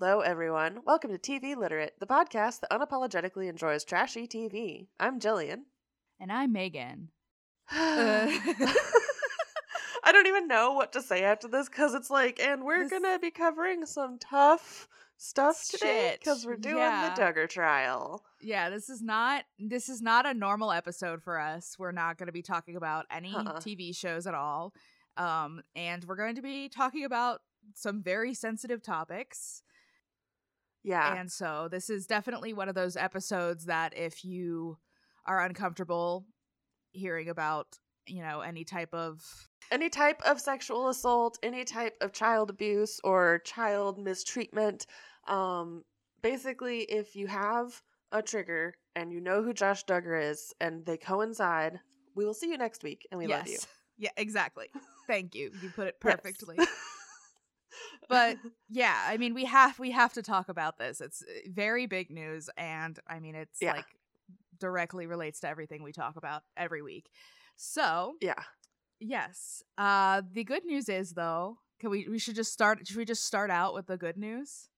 Hello, everyone. Welcome to TV Literate, the podcast that unapologetically enjoys trashy TV. I'm Jillian. And I'm Megan. I don't even know what to say after this because it's like, and we're This- gonna be covering some tough stuff today because we're doing Yeah. the Duggar trial. Yeah, this is not this is not a normal episode for us. We're not going to be talking about any Uh-uh. TV shows at all. Um and we're going to be talking about some very sensitive topics. Yeah, And so this is definitely one of those episodes that if you are uncomfortable hearing about, you know, any type of any type of sexual assault, any type of child abuse or child mistreatment. Um, basically, if you have a trigger and you know who Josh Duggar is and they coincide, we will see you next week and we love you. Yeah, exactly. Thank you. You put it Yes. But yeah i mean we have we have to talk about this it's uh, very big news and i mean it's Yeah. like directly relates to everything we talk about every week so yeah, yes uh the good news is though can we we should just start should we just start out with the good news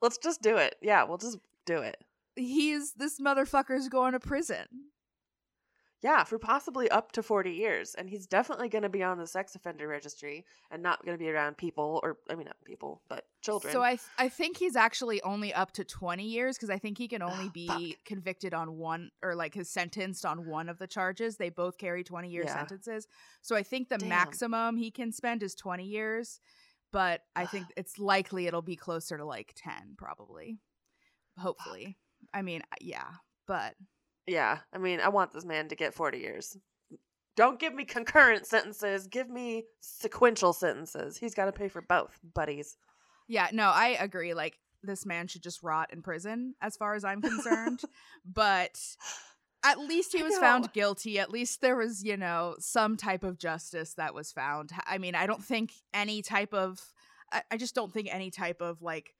let's just do it. Yeah, we'll just do it. he's this motherfucker's going to prison Yeah, for possibly up to 40 years. And he's definitely going to be on the sex offender registry and not going to be around people, or, I mean, not people, but children. so i th- i think he's actually only up to 20 years because i think he can only Oh, be fuck. convicted on one or like his sentenced on one of the charges they both carry 20 year Yeah. sentences so i think the Damn. maximum he can spend is 20 years but i think it's likely it'll be closer to like 10 probably hopefully i mean yeah but yeah, I mean, I want this man to get 40 years. Don't give me concurrent sentences. Give me sequential sentences. He's got to pay for both, buddies. yeah no i agree like this man should just rot in prison as far as i'm concerned but at least he was found guilty at least there was you know some type of justice that was found i mean i don't think any type of i, I just don't think any type of like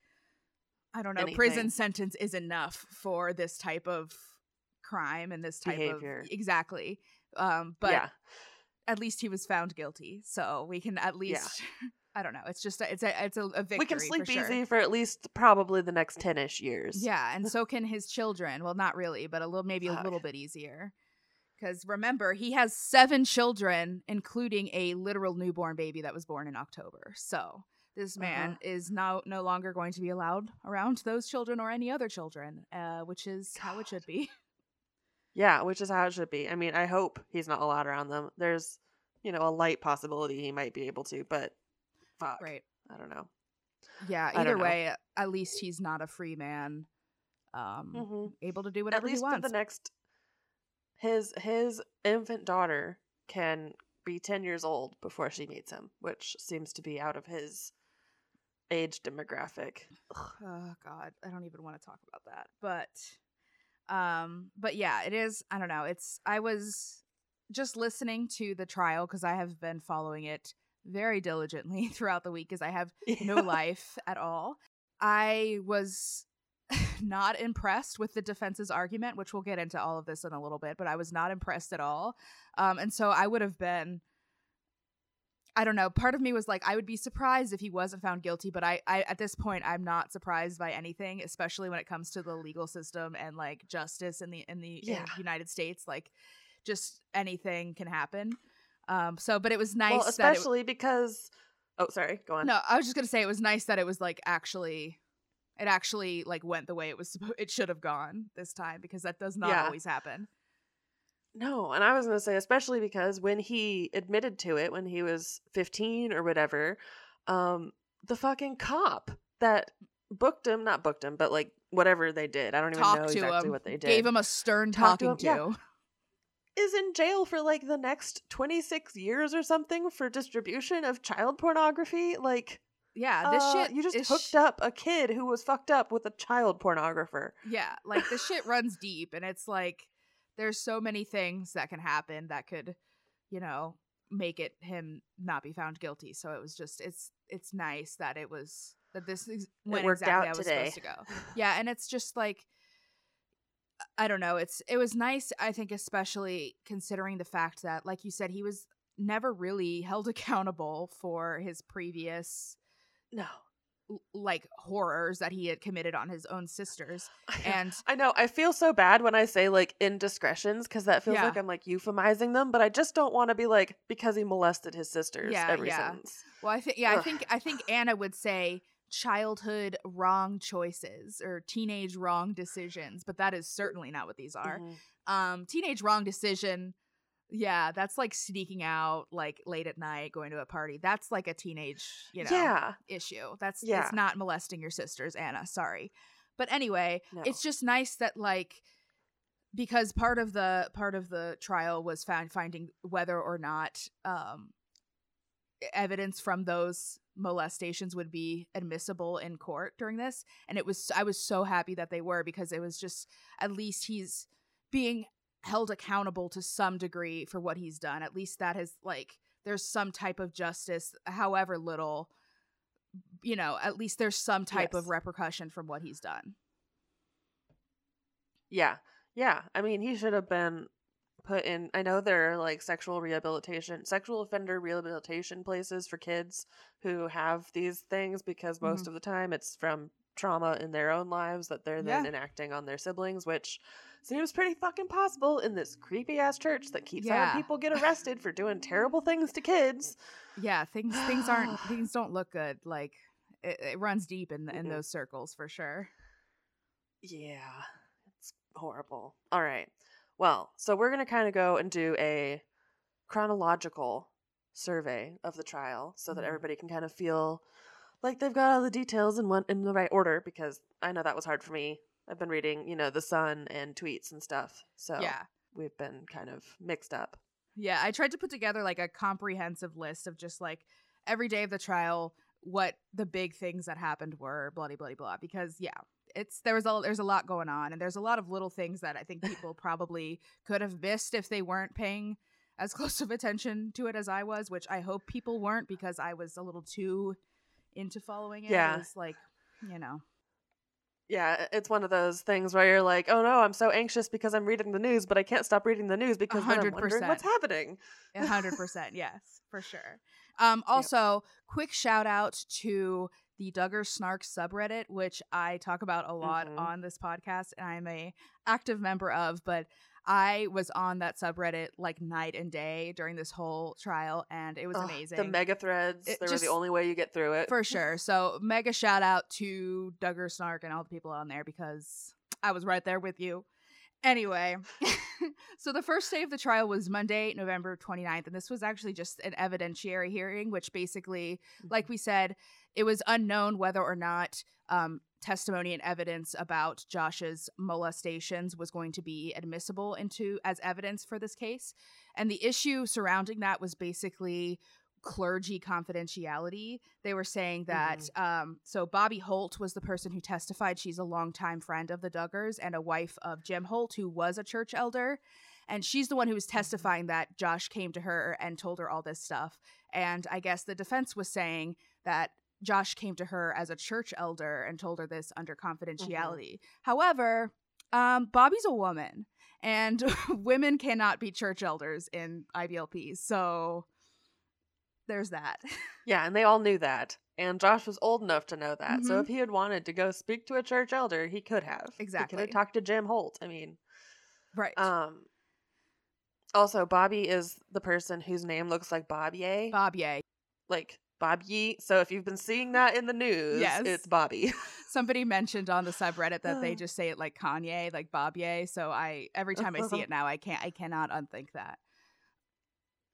i don't know Anything. prison sentence is enough for this type of crime and this type Behavior. of exactly um but yeah, at least he was found guilty so we can at least i don't know it's just a, it's a it's a, a victory we can for sleep sure. easy for at least probably the next 10 ish years. Yeah, and so can his children. Well, not really, but a little maybe a little bit easier. Because remember, he has seven children, including a literal newborn baby that was born in October. So this man Uh-huh. is now no longer going to be allowed around those children or any other children, uh, which is how it should be. Yeah, which is how it should be. I mean, I hope he's not allowed around them. There's, you know, a light possibility he might be able to, but fuck. right. I don't know. Yeah. Either know. way, at least he's not a free man, um, Mhm. able to do At whatever he wants. the next his his infant daughter can be 10 years old before she meets him, which seems to be out of his age demographic. Ugh. oh god i don't even want to talk about that but um but yeah it is i don't know it's i was just listening to the trial because i have been following it very diligently throughout the week because i have no life at all. I was not impressed with the defense's argument which we'll get into all of this in a little bit but i was not impressed at all. Um and so i would have been I don't know. Part of me was like, I would be surprised if he wasn't found guilty, but I, I at this point, I'm not surprised by anything, especially when it comes to the legal system and like justice in the in the in United States. Like, just anything can happen. Um. So, but it was nice well, especially because Oh, sorry. Go on. no, I was just gonna say it was nice that it was like actually, it actually like went the way it was supposed. It should have gone this time because that does not Yeah. always happen. No, and I was going to say especially because when he admitted to it when he was 15 or whatever, um the fucking cop that booked him, not booked him, but like whatever they did. I don't even know Talked exactly him, what they did. gave him a stern Talked to talking him, to. yeah. is in jail for like the next 26 years or something for distribution of child pornography. Like Yeah, this uh, shit. you just hooked sh- up a kid who was fucked up with a child pornographer. Yeah, like the shit runs deep, and it's like there's so many things that can happen that could, you know, make it him not be found guilty. So it was just it's it's nice that it was that this is went worked exactly out how it was today. supposed to go. Yeah, and it's just like I don't know. It's it was nice. I think especially considering the fact that, like you said, he was never really held accountable for his previous No. Like horrors that he had committed on his own sisters. And I know. I feel so bad when I say like indiscretions because that feels Yeah. like I'm like euphemizing them, but I just don't want to be like because he molested his sisters Yeah, every yeah. sentence. well, I think yeah, I think I think Anna would say childhood wrong choices or teenage wrong decisions, but that is certainly not what these are. Mhm. Um teenage wrong decision yeah, that's like sneaking out like late at night going to a party. That's like a teenage, you know, Yeah. issue. That's Yeah. it's not molesting your sisters, Anna. Sorry. But anyway, No. it's just nice that like because part of the part of the trial was found finding whether or not um evidence from those molestations would be admissible in court during this and it was I was so happy that they were because it was just at least he's being held accountable to some degree for what he's done at least that has like there's some type of justice however little you know at least there's some type of repercussion from what he's done Yeah. Yeah. I mean, he should have been put in. I know there are like sexual rehabilitation, sexual offender rehabilitation places for kids who have these things because most Mm-hmm. of the time it's from trauma in their own lives that they're then Yeah. enacting on their siblings, which seems pretty fucking possible in this creepy ass church that keeps Yeah. having people get arrested for doing terrible things to kids. yeah things things aren't things don't look good like it, it runs deep in in Mm-mm. those circles for sure Yeah, it's horrible. All right. Well, so we're going to kind of go and do a chronological survey of the trial so that Mhm. everybody can kind of feel like they've got all the details in one in the right order because I know that was hard for me. I've been reading, you know, the Sun and tweets and stuff. So yeah we've been kind of mixed up. yeah i tried to put together like a comprehensive list of just like every day of the trial what the big things that happened were bloody bloody blah because yeah it's there was a there's a lot going on and there's a lot of little things that i think people probably could have missed if they weren't paying as close of attention to it as i was which i hope people weren't because i was a little too into following it Yeah. it was like you know Yeah, it's one of those things where you're like, "Oh no, I'm so anxious because I'm reading the news, but I can't stop reading the news because then I'm wondering what's happening." A hundred percent, yes, for sure. Um, also, quick shout out to the Duggar Snark subreddit, which I talk about a lot Mhm. on this podcast, and I'm a active member of. But I was on that subreddit like night and day during this whole trial, and it was Ugh, amazing. The mega threads, It they were the only way you get through it. for sure. So mega shout out to Duggar Snark and all the people on there because I was right there with you. Anyway, so the first day of the trial was Monday, November 29th, and this was actually just an evidentiary hearing, which basically, like we said, it was unknown whether or not um, testimony and evidence about Josh's molestations was going to be admissible into as evidence for this case. And the issue surrounding that was basically clergy confidentiality. They were saying that um so Bobby Holt was the person who testified. She's a longtime friend of the Duggars and a wife of Jim Holt, who was a church elder. And she's the one who was testifying that Josh came to her and told her all this stuff. And I guess the defense was saying that Josh came to her as a church elder and told her this under confidentiality. However, um, Bobby's a woman, and women cannot be church elders in IBLP. So there's that. Yeah, and they all knew that. And Josh was old enough to know that. So Mhm. if he had wanted to go speak to a church elder, he could have. He Exactly. could have talked to Jim Holt. I mean, right. um also Bobby is the person whose name looks like Bobby. Bob Ye. Like Bobby. So if you've been seeing that in the news, Yes. it's Bobby. Somebody mentioned on the subreddit that they just say it like Kanye, like Bob Ye. So I every time I see it now, I can't I cannot unthink that.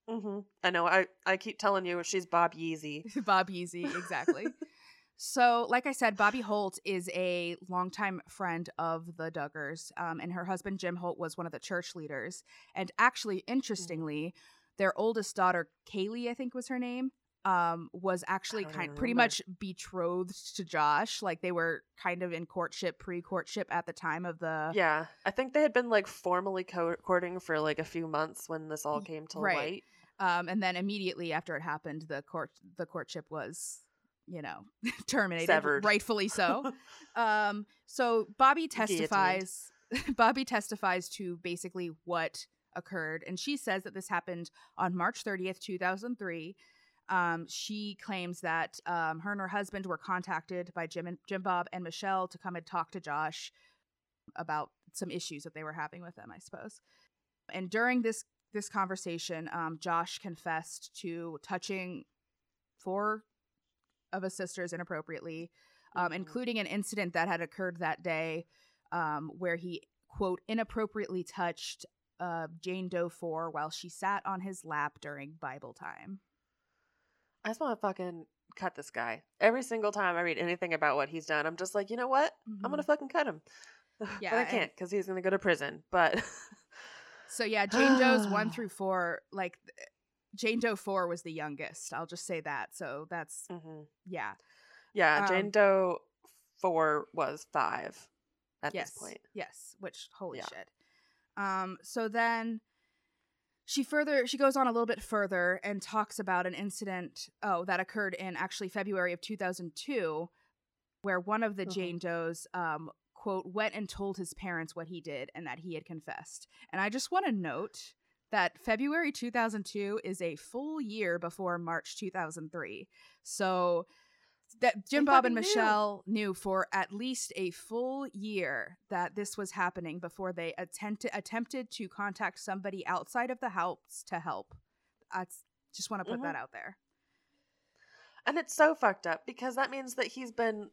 hmm I know. I I keep telling you she's Bob Yeezy. Bob Yeezy, exactly. so, like I said, Bobby Holt is a longtime friend of the Duggars, um, and her husband Jim Holt was one of the church leaders. And actually, interestingly, their oldest daughter, Kaylee, I think was her name, um, was actually kind pretty much betrothed to Josh. Like they were kind of in courtship, pre-courtship at the time of the Yeah, I think they had been like formally co- courting for like a few months when this all came to right. light. um, and then immediately after it happened, the court the courtship was, you know, terminated, Severed. rightfully so. um, so Bobby testifies. Bobby testifies to basically what occurred, and she says that this happened on March thirtieth, two thousand three. Um, she claims that um, her and her husband were contacted by Jim and Jim Bob and Michelle to come and talk to Josh about some issues that they were having with him, I suppose. And during this this conversation, um, Josh confessed to touching four of his sisters inappropriately, um, Mhm. including an incident that had occurred that day um, where he quote inappropriately touched uh, Jane Doe four while she sat on his lap during Bible time. I just want to fucking cut this guy. Every single time I read anything about what he's done, I'm just like, you know what? I'm gonna fucking cut him. Yeah, but I can't because he's gonna go to prison. But So yeah, Jane Doe's one through four, like Jane Doe four was the youngest. I'll just say that. So that's Mhm. yeah, yeah, Um, Jane Doe four was five at yes, this point. yes. Which holy Yeah. shit. Um. So then she further she goes on a little bit further and talks about an incident oh that occurred in actually February of 2002 where one of the Mhm. Jane Does um quote went and told his parents what he did and that he had confessed. And I just want to note that February 2002 is a full year before March 2003. So that Jim Bob and fucking knew. Michelle knew for at least a full year that this was happening before they attempted attempted to contact somebody outside of the house to help. I just want to put Mhm. that out there. And it's so fucked up because that means that he's been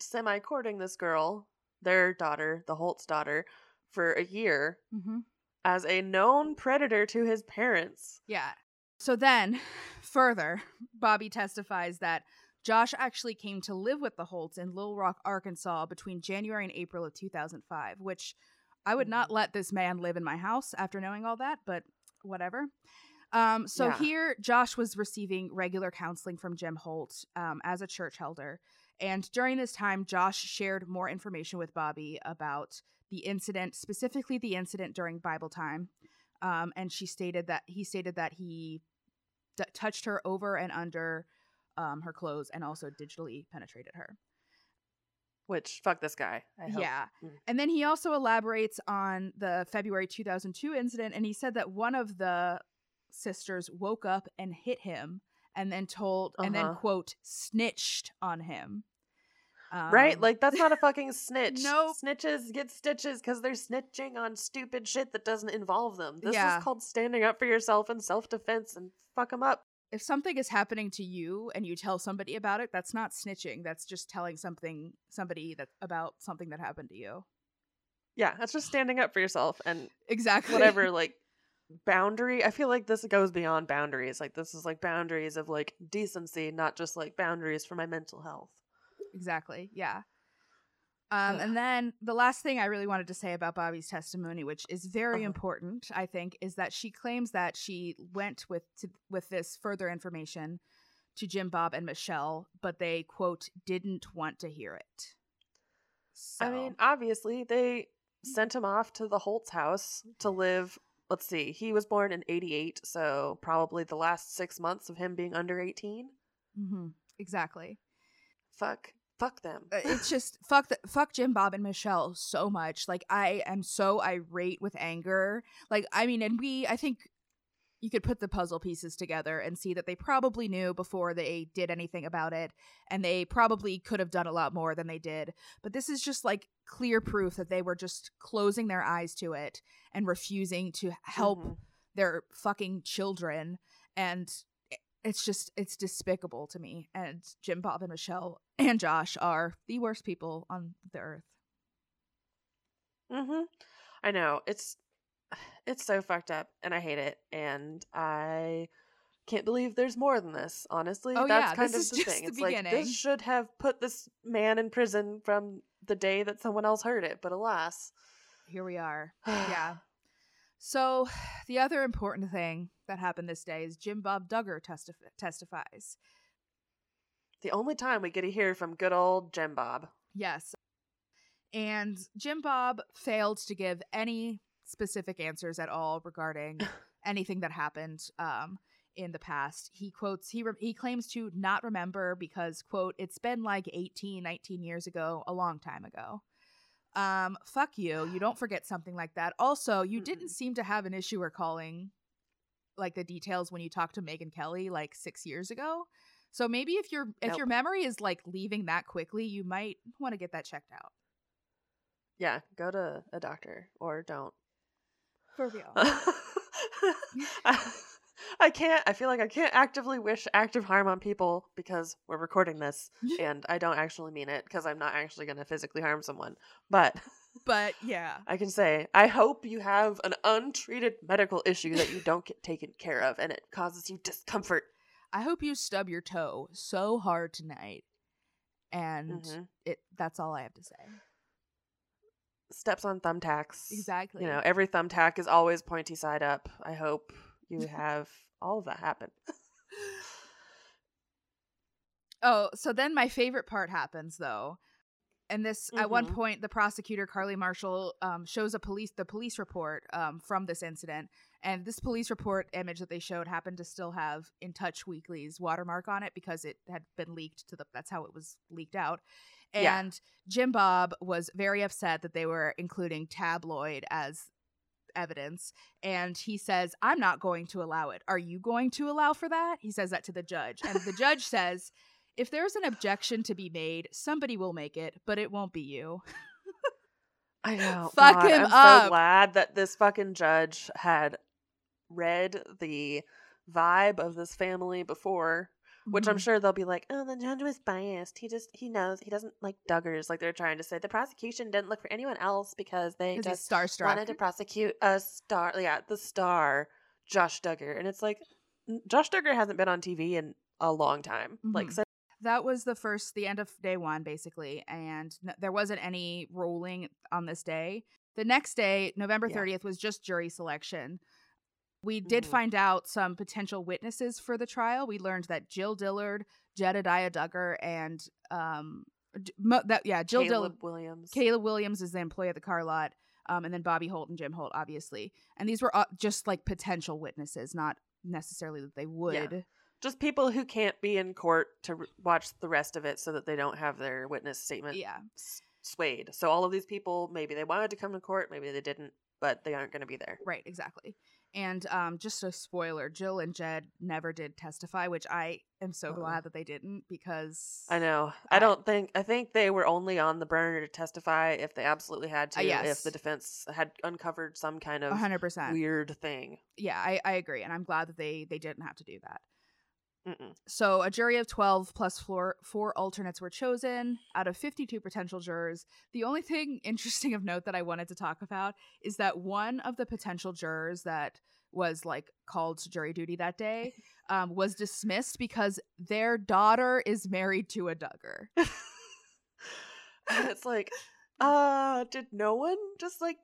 semi courting this girl, their daughter, the Holt's daughter, for a year Mm-hmm. as a known predator to his parents. Yeah. So then, further, Bobby testifies that Josh actually came to live with the Holts in Little Rock, Arkansas between January and April of 2005, which I would not Mhm. let this man live in my house after knowing all that, but whatever. Um, so Yeah. here, Josh was receiving regular counseling from Jim Holt um, as a church elder. And during this time, Josh shared more information with Bobby about the incident, specifically the incident during Bible time. Um, and she stated that he stated that he d- touched her over and under um, her clothes and also digitally penetrated her. Which, fuck this guy. I hope. Yeah. Mm. And then he also elaborates on the February 2002 incident, and he said that one of the sisters woke up and hit him and then told, and then, Uh-huh. quote, snitched on him. right? Um, Like, that's not a fucking snitch. Nope. Snitches get stitches because they're snitching on stupid shit that doesn't involve them. This Yeah. is called standing up for yourself and self defense and fuck them up. If something is happening to you and you tell somebody about it, that's not snitching. That's just telling something, somebody that about something that happened to you. Yeah, that's just standing up for yourself and Exactly. whatever, like, boundary. I feel like this goes beyond boundaries. Like, this is like boundaries of like decency, not just like boundaries for my mental health. Exactly. Yeah. Um, and then the last thing I really wanted to say about Bobby's testimony, which is very Uh-huh. important, I think, is that she claims that she went with to, with this further information to Jim Bob and Michelle, but they quote didn't want to hear it. So, I mean, obviously, they sent him off to the Holts house to live. Let's see, he was born in 88, so probably the last six months of him being under 18. Mm-hmm. exactly. Fuck. Fuck them. Uh, it's just fuck the, fuck Jim Bob and Michelle so much. Like I am so irate with anger. Like I mean, and we I think you could put the puzzle pieces together and see that they probably knew before they did anything about it, and they probably could have done a lot more than they did. But this is just like clear proof that they were just closing their eyes to it and refusing to help Mhm. their fucking children and it's just it's despicable to me and jim bob and michelle and josh are the worst people on the earth Mm-hmm. I know. It's it's so fucked up and I hate it. And I can't believe there's more than this, honestly. Oh, That's yeah, kind this of is the just thing. the it's like beginning. this should have put this man in prison from the day that someone else heard it, but alas. here we are yeah so the other important thing that happened this day is jim bob duggar testif- testifies The only time we get to hear from good old Jim Bob. Yes. And Jim Bob failed to give any specific answers at all regarding anything that happened um, in the past. He quotes, he, re- he claims to not remember because, quote, it's been like 18, 19 years ago, a long time ago. Um, fuck you. You don't forget something like that. Also, you didn't seem to have an issue recalling like the details when you talked to Megyn Kelly like six years ago. So maybe if your if Nope. your memory is like leaving that quickly, you might want to get that checked out. Yeah, go to a doctor or don't. For real. I, can't. I feel like I can't actively wish active harm on people because we're recording this, and I don't actually mean it because I'm not actually going to physically harm someone. But but yeah. I can say I hope you have an untreated medical issue that you don't get taken care of, and it causes you discomfort. I hope you stub your toe so hard tonight. And Mhm. it that's all I have to say. Steps on thumbtacks. Exactly. You know, every thumbtack is always pointy side up. I hope you have all of that happen. Oh, so then my favorite part happens though. And this at one Mhm. point the prosecutor Carly Marshall um, shows a police the police report um, from this incident. And this police report image that they showed happened to still have In Touch Weekly's watermark on it because it had been leaked to the that's how it was leaked out. Yeah. And Jim Bob was very upset that they were including tabloid as evidence and he says i'm not going to allow it are you going to allow for that he says that to the judge and the judge says if there's an objection to be made somebody will make it but it won't be you I know. Fuck God, him I'm up. so glad that this fucking judge had read the vibe of this family before, which I'm Mhm. sure they'll be like, "Oh, the judge was biased. He just he knows he doesn't like Duggars." Like they're trying to say the prosecution didn't look for anyone else because they just starstruck wanted to prosecute a star. Yeah, the star, Josh Duggar, and it's like Josh Duggar hasn't been on TV in a long time. Like Mhm. so that was the first the end of day one basically and n- there wasn't any ruling on this day the next day november Yeah. 30th was just jury selection we did Mhm. find out some potential witnesses for the trial we learned that jill dillard jedediah duggar and um mo- that yeah jill dillard Caleb Williams. Caleb Williams is the employee at the car lot, um, and then Bobby Holt and Jim Holt, obviously. And these were uh, just like potential witnesses, not necessarily that they would. just people who can't be in court to r- watch the rest of it so that they don't have their witness statement Yeah. swayed. So all of these people, maybe they wanted to come to court, maybe they didn't, but they aren't going to be there. Right, exactly. And um, just a spoiler: Jill and Jed never did testify, which I am so Uh-uh. glad that they didn't because I know. I, don't think. I think they were only on the burner to testify if they absolutely had to. Uh, yes. If the defense had uncovered some kind of hundred percent. weird thing. Yeah, I, I agree, and I'm glad that they they didn't have to do that. Mm-mm. So a jury of 12 plus four, four alternates were chosen out of 52 potential jurors. The only thing interesting of note that I wanted to talk about is that one of the potential jurors that was like called to jury duty that day um, was dismissed because their daughter is married to a Duggar. and it's like, uh, did no one just like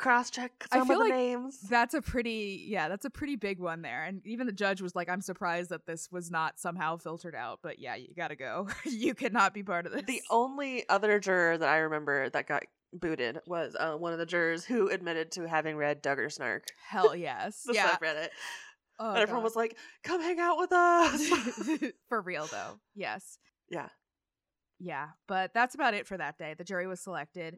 cross check I some feel of the like names? That's a pretty yeah, that's a pretty big one there. And even the judge was like, "I'm surprised that this was not somehow filtered out." But yeah, you got to go. you cannot be part of this. The only other juror that I remember that got booted was uh, one of the jurors who admitted to having read Duggar Snark, Hell yes. the yeah. subreddit. Oh, and everyone God. was like, come hang out with us. for real though. Yes. yeah. Yeah. But that's about it for that day. The jury was selected.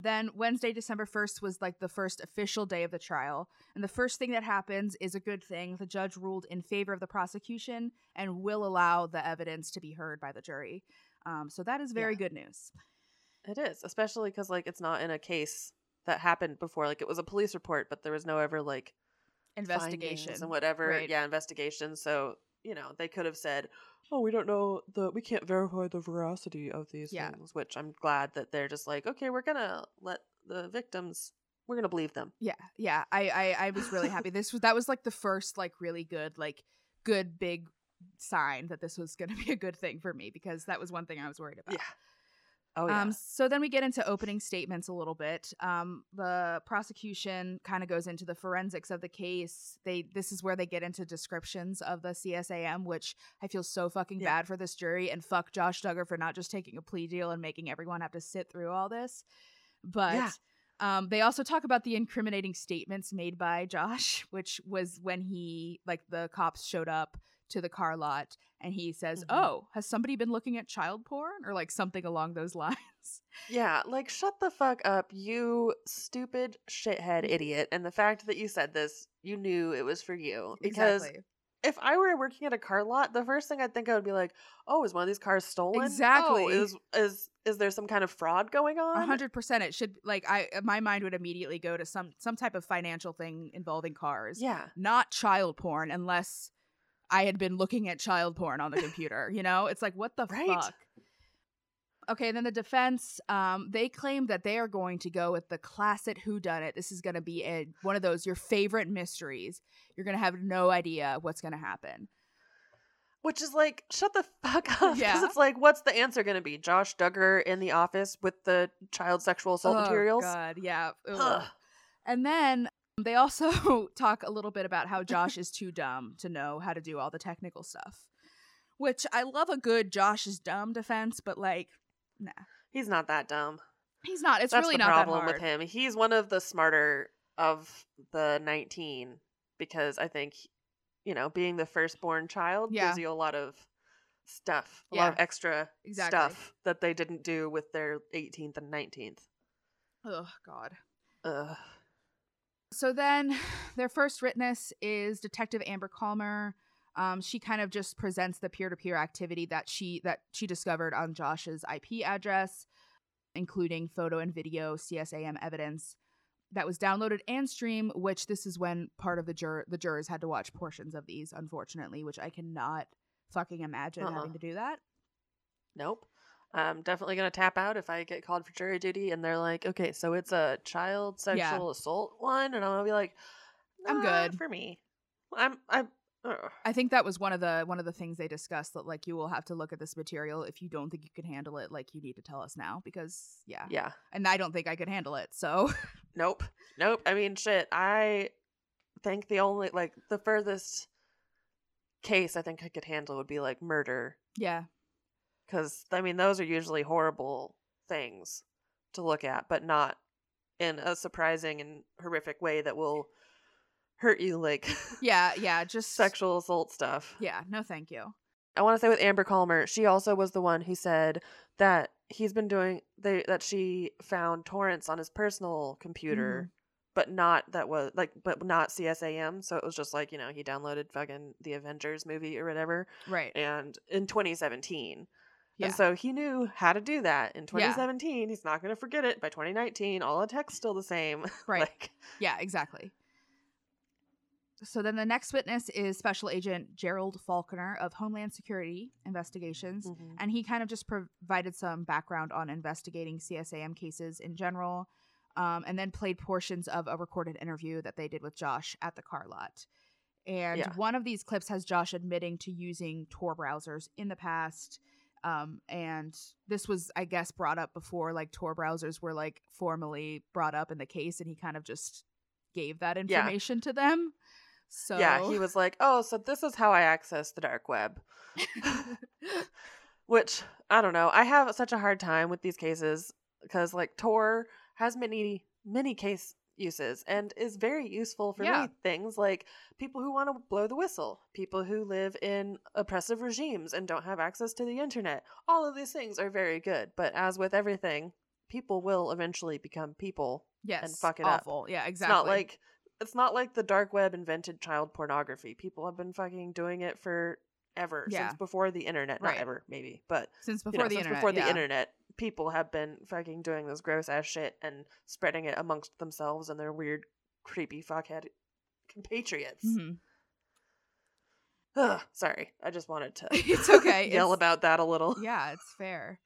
Then Wednesday, December 1st was like the first official day of the trial. And the first thing that happens is a good thing. The judge ruled in favor of the prosecution and will allow the evidence to be heard by the jury. Um, so that is very Yeah. good news. It is, especially because like it's not in a case that happened before. Like it was a police report, but there was no ever like Investigation. findings and whatever. Right. Yeah, investigation. So you know they could have said, "Oh, we don't know the we can't verify the veracity of these Yeah. things." Which I'm glad that they're just like, okay, we're gonna let the victims. We're gonna believe them. Yeah, yeah. I, I I was really happy. This was that was like the first like really good like good big sign that this was going to be a good thing for me because that was one thing I was worried about. Yeah. Oh yeah. Um, so then we get into opening statements a little bit. Um, the prosecution kind of goes into the forensics of the case. They this is where they get into descriptions of the CSAM, which I feel so fucking Yeah. bad for this jury and fuck Josh Duggar for not just taking a plea deal and making everyone have to sit through all this. But Yeah. um, they also talk about the incriminating statements made by Josh, which was when he like the cops showed up to the car lot and he says, Mhm. "Oh, has somebody been looking at child porn or like something along those lines?" Yeah, like shut the fuck up, you stupid shithead idiot. And the fact that you said this, you knew it was for you. Because exactly. if I were working at a car lot, the first thing I'd think I would be like, "Oh, is one of these cars stolen? Exactly. Oh, is is is there some kind of fraud going on?" hundred percent. It should like I my mind would immediately go to some some type of financial thing involving cars. Yeah, Not child porn unless I had been looking at child porn on the computer. You know? It's like what the Right. fuck? Okay, then the defense, um, they claim that they are going to go with the classic Who Done It. This is going to be a one of those your favorite mysteries. You're going to have no idea what's going to happen. which is like, shut the fuck up. Because Yeah. it's like, what's the answer going to be? Josh Duggar in the office with the child sexual assault materials. Oh, materials? God, yeah. And then they also talk a little bit about how Josh is too dumb to know how to do all the technical stuff. Which I love a good Josh is dumb defense, but like, nah, He's not that dumb. he's not. It's That's really the not problem that hard. with him. He's one of the smarter of the 19 because I think, you know, being the firstborn child Yeah. gives you a lot of stuff, a lot of extra Exactly. stuff that they didn't do with their 18th and 19th. Oh God. Ugh. So then, their first witness is Detective Amber Kalmer. Um, she kind of just presents the peer-to-peer activity that she that she discovered on Josh's IP address, including photo and video CSAM evidence that was downloaded and streamed. Which this is when part of the jur- the jurors had to watch portions of these, unfortunately, which I cannot fucking imagine Uh-uh. having to do that. Nope. I'm definitely going to tap out if I get called for jury duty and they're like, okay, so it's a child sexual Yeah. assault one. And I'm going to be like, I'm good." for me. I'm, I'm, ugh. I think that was one of the one of the things they discussed that like you will have to look at this material if you don't think you can handle it. Like you need to tell us now because yeah, yeah. and I don't think I could handle it. So Nope. Nope. I mean, shit. I think the only, like, the furthest case I think I could handle would be like murder. yeah, Because, I mean, those are usually horrible things to look at, but not in a surprising and horrific way that will hurt you, like yeah, yeah, just sexual assault stuff. Yeah, no, thank you. I want to say with Amber Kalmer, she also was the one who said that he's been doing they that she found torrents on his personal computer, mm. but not that was like but not CSAM. So it was just like you know he downloaded fucking the Avengers movie or whatever, Right. and in 2017. Yeah. And so he knew how to do that in 2017. He's not going to forget it by 2019. All the tech's still the same. Right. like, Yeah, exactly. So then the next witness is Special Agent Gerald Faulkner of Homeland Security Investigations. mhm. and he kind of just provided some background on investigating CSAM cases in general, um, and then played portions of a recorded interview that they did with Josh at the car lot. And Yeah. one of these clips has Josh admitting to using Tor browsers in the past. Um, and this was, I guess, brought up before like Tor browsers were like formally brought up in the case, and he kind of just gave that Yeah. information to them. So Yeah, he was like, "Oh, so this is how I access the dark web." Which I don't know. I have such a hard time with these cases because like Tor has many many case uses and is very useful for Yeah. many things like people who want to blow the whistle, people who live in oppressive regimes and don't have access to the internet. All of these things are very good, but as with everything, people will eventually become people. yes, fuck it up. awful. Yeah, It's exactly. not like it's not like the dark web invented child pornography. People have been fucking doing it for ever Yeah. since before the internet. Not Right. ever, maybe, but since you before know, the since internet. before yeah. the internet, people have been fucking doing this gross ass shit and spreading it amongst themselves and their weird, creepy fuckhead compatriots. Mhm. Ugh, sorry, I just wanted to. It's okay, yell it's- about that a little. yeah, it's fair.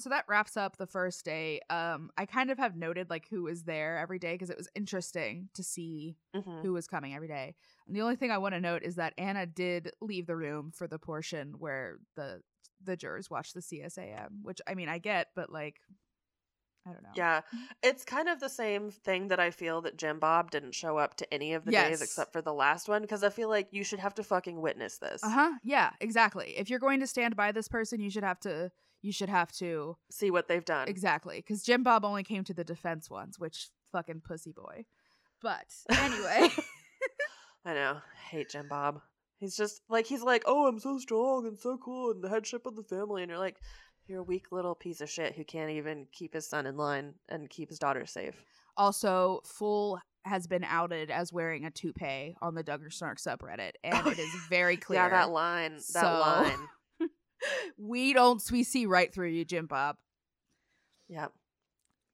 So that wraps up the first day. Um, I kind of have noted like who was there every day because it was interesting to see Mhm. who was coming every day. And the only thing I want to note is that Anna did leave the room for the portion where the the jurors watch the CSAM, which I mean I get, but like I don't know. Yeah, it's kind of the same thing that I feel that Jim Bob didn't show up to any of the days except for the last one because I feel like you should have to fucking witness this. Uh huh. Yeah. Exactly. If you're going to stand by this person, you should have to. You should have to See what they've done. exactly because Jim Bob only came to the defense ones, which fucking pussy boy. But anyway. I know. I hate Jim Bob. He's just like he's like, oh, I'm so strong and so cool and the headship of the family, and you're like, You're a weak little piece of shit who can't even keep his son in line and keep his daughter safe. Also, Fool has been outed as wearing a toupee on the Duggar Snark subreddit, and Oh, it is very clear. Yeah, that line. That So- line. we don't we see right through you, Jim Bob. Yep.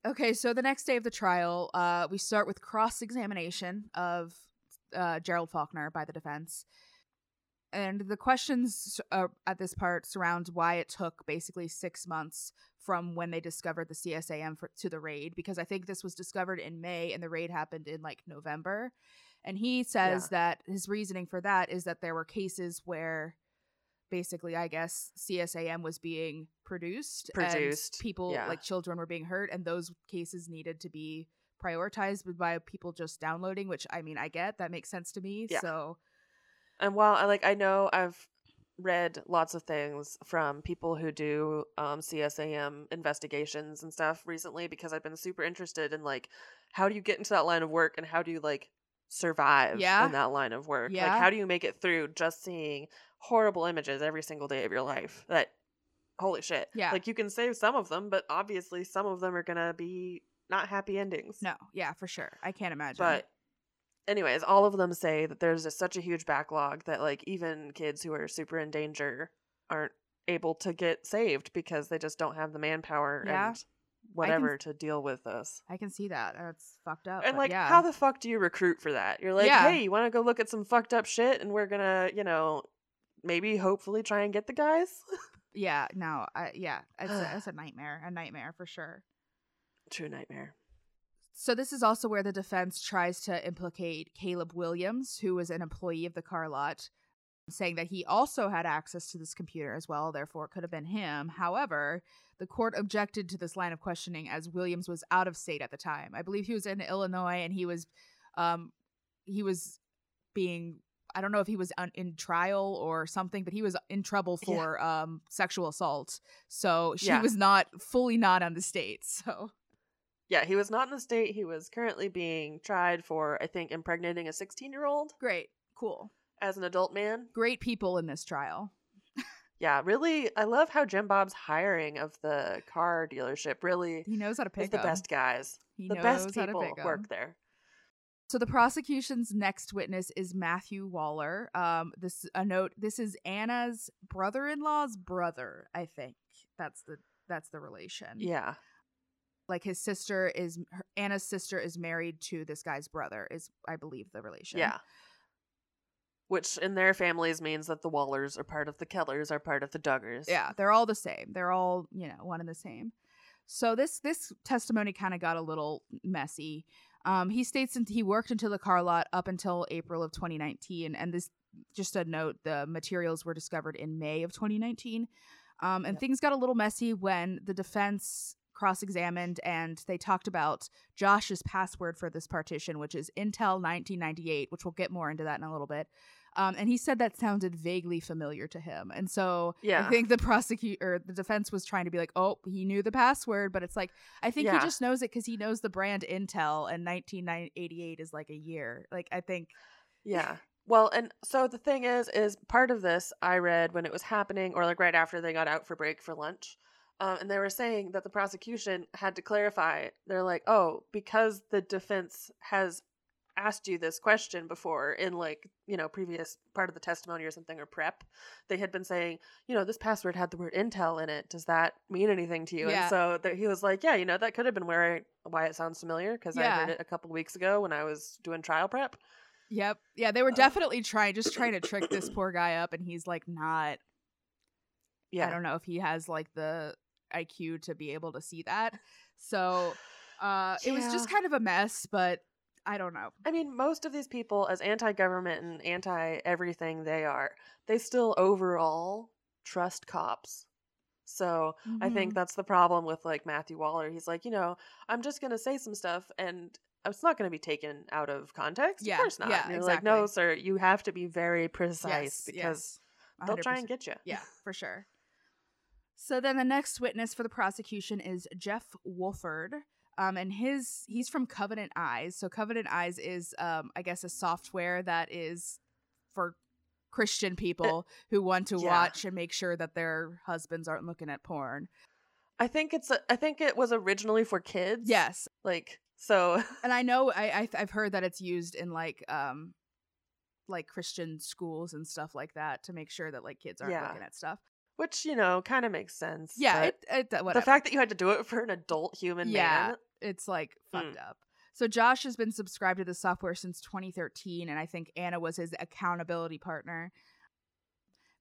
Okay, so the next day of the trial, uh, we start with cross examination of uh, Gerald Faulkner by the defense. And the questions uh, at this part surround why it took basically six months from when they discovered the CSAM for, to the raid, because I think this was discovered in May and the raid happened in like November. And he says that his reasoning for that is that there were cases where basically, I guess, CSAM was being produced, and Produced, people yeah. like children were being hurt, and those cases needed to be prioritized by people just downloading. Which I mean, I get that makes sense to me. Yeah. So And while I like, I know I've read lots of things from people who do um, CSAM investigations and stuff recently because I've been super interested in like how do you get into that line of work and how do you like survive Yeah. in that line of work? Yeah. Like how do you make it through just seeing horrible images every single day of your life? That holy shit. Yeah. Like you can save some of them, but obviously some of them are gonna be not happy endings. no, yeah, for sure, I can't imagine. But anyways, all of them say that there's just such a huge backlog that like even kids who are super in danger aren't able to get saved because they just don't have the manpower Yeah. and whatever to deal with this. I can see that. That's fucked up. And like yeah. how the fuck do you recruit for that? You're like, Yeah. "Hey, you want to go look at some fucked up shit and we're going to, you know, maybe hopefully try and get the guys?" yeah, no, I, yeah, it's a, it's a nightmare, a nightmare for sure. True nightmare. So this is also where the defense tries to implicate Caleb Williams, who was an employee of the car lot, saying that he also had access to this computer as well, therefore it could have been him. However, the court objected to this line of questioning as Williams was out of state at the time. I believe he was in Illinois and he was um he was being I don't know if he was in trial or something, but he was in trouble Yeah. for um sexual assault. So she Yeah. was not fully not on the state. So Yeah, he was not in the state. He was currently being tried for I think impregnating a 16-year-old great. Cool. as an adult man. great people in this trial. Yeah, really, I love how Jim Bob's hiring of the car dealership really He knows how to pick the best guys. He the best people work there. So the prosecution's next witness is Matthew Waller. Um, this a note. This is Anna's brother-in-law's brother. I think that's the that's the relation. Yeah, like his sister is her, Anna's sister is married to this guy's brother. Is I believe the relation. yeah. Which in their families means that the Wallers are part of the Kellers, are part of the Duggars. Yeah, they're all the same. They're all, you know, one and the same. So this this testimony kind of got a little messy. Um, he states that he worked until the car lot up until April of 2019, and this just a note: the materials were discovered in May of 2019, um, and Yep. things got a little messy when the defense cross-examined and they talked about Josh's password for this partition, which is Intel 1998, which we'll get more into that in a little bit. Um, and he said that sounded vaguely familiar to him, and so Yeah. I think the prosecutor, the defense was trying to be like, "Oh, he knew the password," but it's like I think Yeah. he just knows it because he knows the brand Intel, and 1988 is like a year. Like I think, Yeah. Well, and so the thing is, is part of this I read when it was happening, or like right after they got out for break for lunch, um, and they were saying that the prosecution had to clarify. They're like, oh, because the defense has asked you this question before in like you know previous part of the testimony or something or prep they had been saying you know this password had the word intel in it does that mean anything to you Yeah. and so that he was like yeah you know that could have been where I, why it sounds familiar because i heard it a couple weeks ago when i was doing trial prep yep, yeah, they were definitely trying, just trying to trick this poor guy up, and he's like not. yeah I don't know if he has like the IQ to be able to see that. So uh, it was just kind of a mess, but I don't know. I mean, most of these people, as anti government and anti everything they are, they still overall trust cops. So I think Mhm. that's the problem with like Matthew Waller. He's like, you know, I'm just going to say some stuff and it's not going to be taken out of context. Yeah, Of course not. yeah, And you're like, no, sir, you have to be very precise Yes, because yes, they'll try and get you. Yeah, for sure. So then the next witness for the prosecution is Jeff Wolford. Um, and his he's from Covenant Eyes. So Covenant Eyes is um, I guess a software that is for Christian people who want to yeah. watch and make sure that their husbands aren't looking at porn. I think it's a, I think it was originally for kids. Yes, Like so and I know I, I I've heard that it's used in like um like Christian schools and stuff like that to make sure that like kids aren't Yeah. looking at stuff. Which, you know, kind of makes sense. Yeah, it, it, the fact that you had to do it for an adult human Yeah. man. it's like fucked Mm. up. So Josh has been subscribed to the software since 2013 and I think Anna was his accountability partner.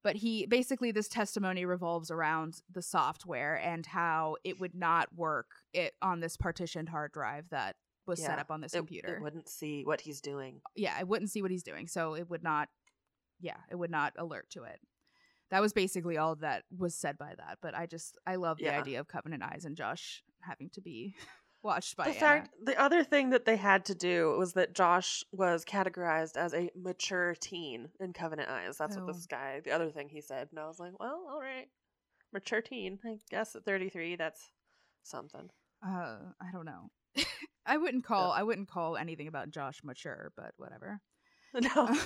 But he basically this testimony revolves around the software and how it would not work it on this partitioned hard drive that was set up on this It- computer. It, wouldn't see what he's doing. yeah, I wouldn't see what he's doing, so it would not yeah, it would not alert to it. That was basically all that was said by that, but I just I love the Yeah. idea of Covenant Eyes and Josh having to be watched by the Anna. fact the other thing that they had to do was that Josh was categorized as a mature teen in Covenant Eyes. That's what Oh. this guy the other thing he said. And I was like, Well, all right. Mature teen. I guess at thirty three that's something. Uh, I don't know. I wouldn't call I wouldn't call anything about Josh mature, but whatever. No.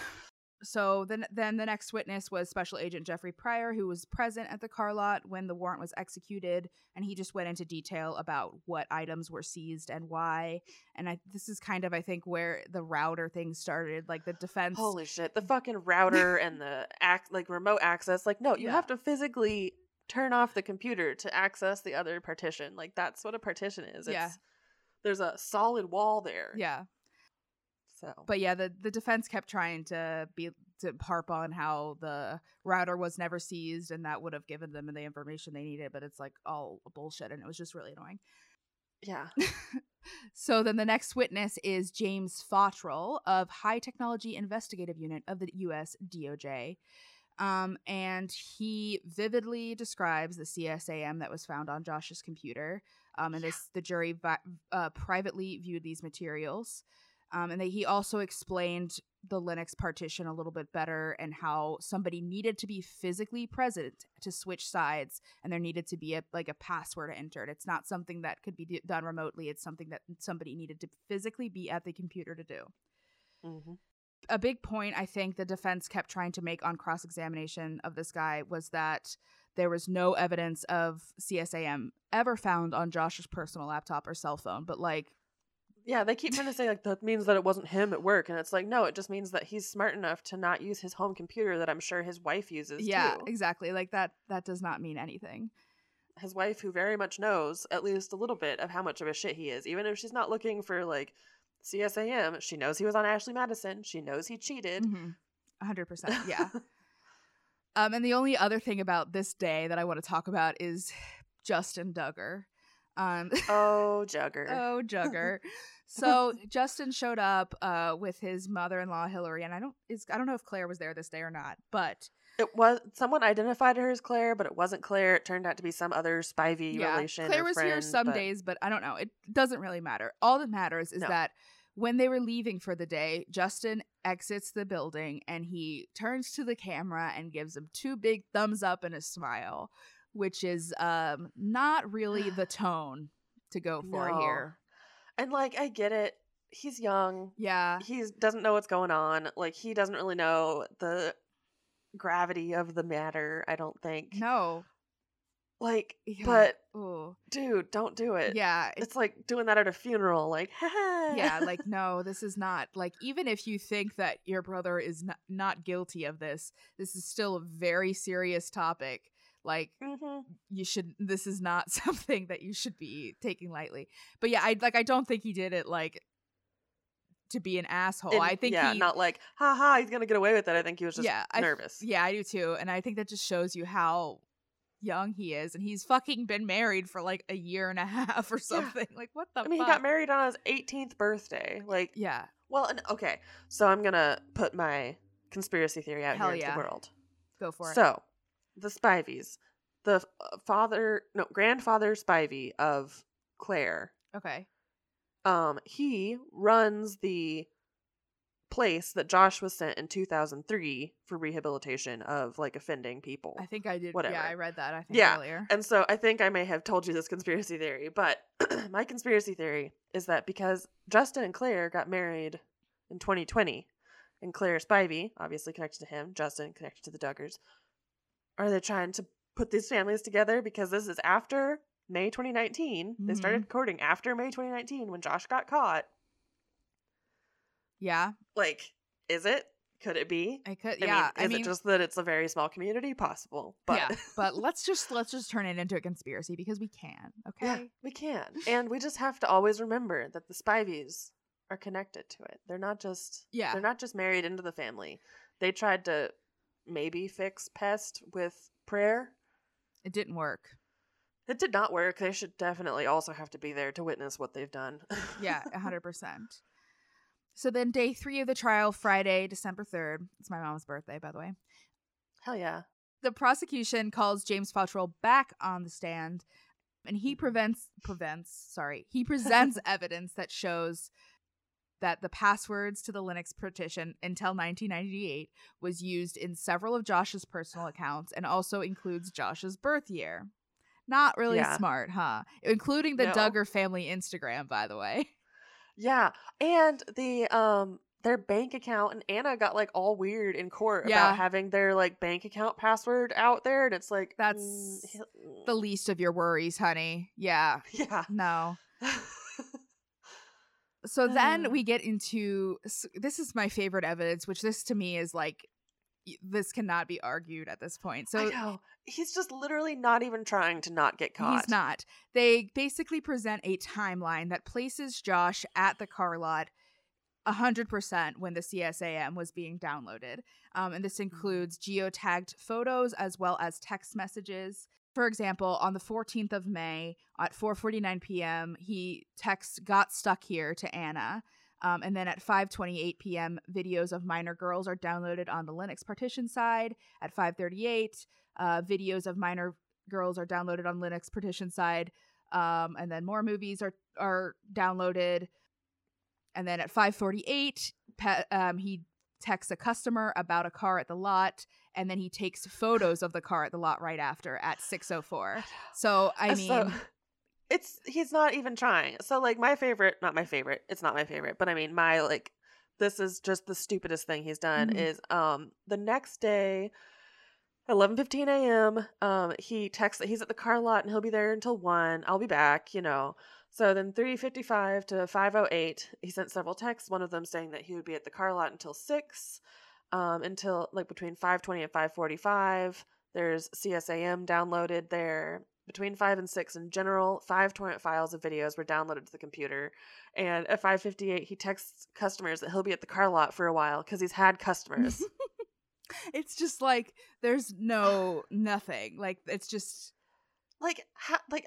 So then then the next witness was Special Agent Jeffrey Pryor, who was present at the car lot when the warrant was executed, and he just went into detail about what items were seized and why. And I this is kind of I think where the router thing started, like the defense. Holy shit. The fucking router and the act like remote access. Like, no, you Yeah. have to physically turn off the computer to access the other partition. Like that's what a partition is. Yeah. There's a solid wall there. yeah, So but yeah, the the defense kept trying to be to harp on how the router was never seized and that would have given them the information they needed, but it's like all bullshit, and it was just really annoying. yeah. So then the next witness is James Fottrell of High Technology Investigative Unit of the US DOJ. Um, and he vividly describes the CSAM that was found on Josh's computer. Um, and this the jury vi- uh, privately viewed these materials. Um, and they, he also explained the Linux partition a little bit better and how somebody needed to be physically present to switch sides, and there needed to be a like a password entered. It's not something that could be d- done remotely. It's something that somebody needed to physically be at the computer to do hmm a big point I think the defense kept trying to make on cross examination of this guy was that there was no evidence of CSAM ever found on Josh's personal laptop or cell phone. But like, Yeah, they keep trying to say like that means that it wasn't him at work, and it's like no, it just means that he's smart enough to not use his home computer that I'm sure his wife uses. yeah, too. exactly. Like that. That does not mean anything. his wife who very much knows at least a little bit of how much of a shit he is, even if she's not looking for like CSAM. She knows he was on Ashley Madison. She knows he cheated. Mhm. Hundred percent. Yeah. um, and the only other thing about this day that I want to talk about is Justin Duggar. Um, oh, Jugger. Oh, Jugger. so Justin showed up uh, with his mother-in-law Hillary, and I don't is I don't know if Claire was there this day or not, but It was someone identified her as Claire, but it wasn't Claire. It turned out to be some other spivey yeah, relation. Claire or was here some but- days, but I don't know. It doesn't really matter. All that matters is No. that when they were leaving for the day, Justin exits the building and he turns to the camera and gives him two big thumbs up and a smile, which is um not really the tone to go for No. here. And like, I get it. He's young. Yeah. He doesn't know what's going on. Like, he doesn't really know the gravity of the matter. I don't think. No. Like, Yeah. but Ooh. dude, don't do it. Yeah. it- It's like doing that at a funeral. Like, yeah like no this is not like even if you think that your brother is not, not guilty of this this is still a very serious topic like hmm you should this is not something that you should be taking lightly but yeah i like i don't think he did it like to be an asshole i think yeah, he not like, haha, he's gonna get away with it. I think he was just Yeah, I- nervous. yeah i do too and i think that just shows you how young he is and he's fucking been married for like a year and a half or something like what the I mean, fuck? he got married on his 18th birthday. Like, yeah well, and, okay, so I'm gonna put my conspiracy theory out Hell here into yeah. the world. go for it So, the Spivies, the uh, father, no, grandfather Spivey of Claire, okay um, he runs the place that Josh was sent in 2003 for rehabilitation of like offending people. i think i did Whatever. yeah i read that i think Yeah, earlier And so I think I may have told you this conspiracy theory, but my conspiracy theory is that because Justin and Claire got married in 2020 and Claire Spivey, obviously connected to him, Justin connected to the Duggars. Are they trying to put these families together because this is after May 2019? They Mhm. started courting after May 2019 when Josh got caught. Yeah, Like, is it? Could it be? I could. I yeah, mean, I is mean, it just that it's a very small community? Possible, but yeah, but let's just let's just turn it into a conspiracy because we can. Okay. yeah, we can, and we just have to always remember that the Spivies are connected to it. They're not just Yeah. they're not just married into the family. They tried to maybe fix Pest with prayer. It didn't work. It did not work. They should definitely also have to be there to witness what they've done. Yeah, a hundred percent. So then, day three of the trial, Friday, December third. It's my mom's birthday, by the way. Hell yeah. The prosecution calls James Fottrell back on the stand, and he mm-hmm. prevents prevents sorry he presents evidence that shows that the passwords to the Linux partition Intel 1998 was used in several of Josh's personal accounts and also includes Josh's birth year. Not really Yeah. smart, huh? Including the No. Duggar family Instagram, by the way. Yeah. And the um their bank account and Anna got like all weird in court Yeah. about having their like bank account password out there and it's like That's mm, he- The least of your worries, honey. Yeah. Yeah. No. So then we get into this is my favorite evidence, which this to me is like this cannot be argued at this point. I So know. He's just literally not even trying to not get caught. he's not. They basically present a timeline that places Josh at the car lot 100% when the CSAM was being downloaded. Um, and this includes geotagged photos as well as text messages. For example, on the 14th of May at 4:49 p.m., he texts "Got stuck here" to Anna, um, and then at 5:28 p.m., videos of minor girls are downloaded on the Linux partition side. At 5:38, uh, videos of minor girls are downloaded on Linux partition side, um, and then more movies are are downloaded. And then at 5:48, pe- um, he texts a customer about a car at the lot, and then he takes photos of the car at the lot right after at 6:04. So I mean, so, it's he's not even trying. So like my favorite, not my favorite. It's not my favorite, but I mean my like this is just the stupidest thing he's done Mhm. is um the next day 11:15 a.m. um he texts that he's at the car lot and he'll be there until 1. I'll be back, you know. So then 3:55 to 5:08 he sent several texts, one of them saying that he would be at the car lot until 6 um until like between 5:20 and 5:45. There's CSAM downloaded there between 5 and 6 in general. Five torrent files of videos were downloaded to the computer. And at 5:58 he texts customers that he'll be at the car lot for a while cuz he's had customers. it's just like there's no nothing. Like it's just like ha- like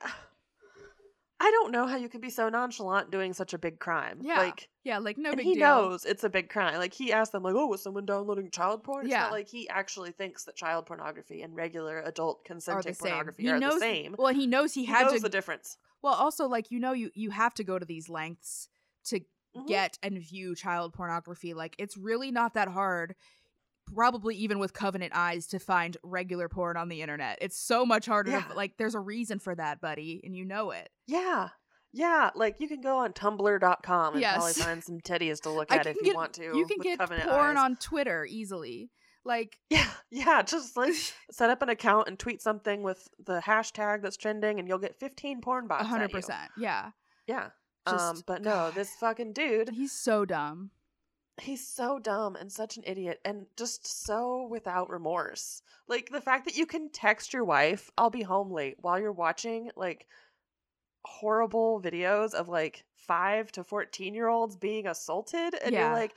I don't know how you can be so nonchalant doing such a big crime. Yeah, Like yeah, like no and big he deal. knows it's a big crime. Like he asked them, like, "Oh, was someone downloading child porn?" It's Yeah. not like he actually thinks that child pornography and regular adult Are consenting pornography He are knows the same. Well, he knows he, he had knows to the difference. Well, also like you know you you have to go to these lengths to Mhm. get and view child pornography. Like it's really not that hard. Probably even with Covenant eyes to find regular porn on the internet. It's so much harder. Yeah. To, like there's a reason for that, buddy, and you know it. Yeah. Yeah, like you can go on tumblr.com and probably find some teddies to look at if you want to. You can get Covenant porn eyes. on Twitter easily. Like Yeah, yeah, just like set up an account and tweet something with the hashtag that's trending and you'll get 15 porn bots. a at hundred you. percent. Yeah. Yeah. Just- um, but no, this fucking dude, He's so dumb. He's so dumb and such an idiot and just so without remorse. Like the fact that you can text your wife, I'll be home late while you're watching like horrible videos of like 5 to 14 year olds being assaulted and Yeah. you're like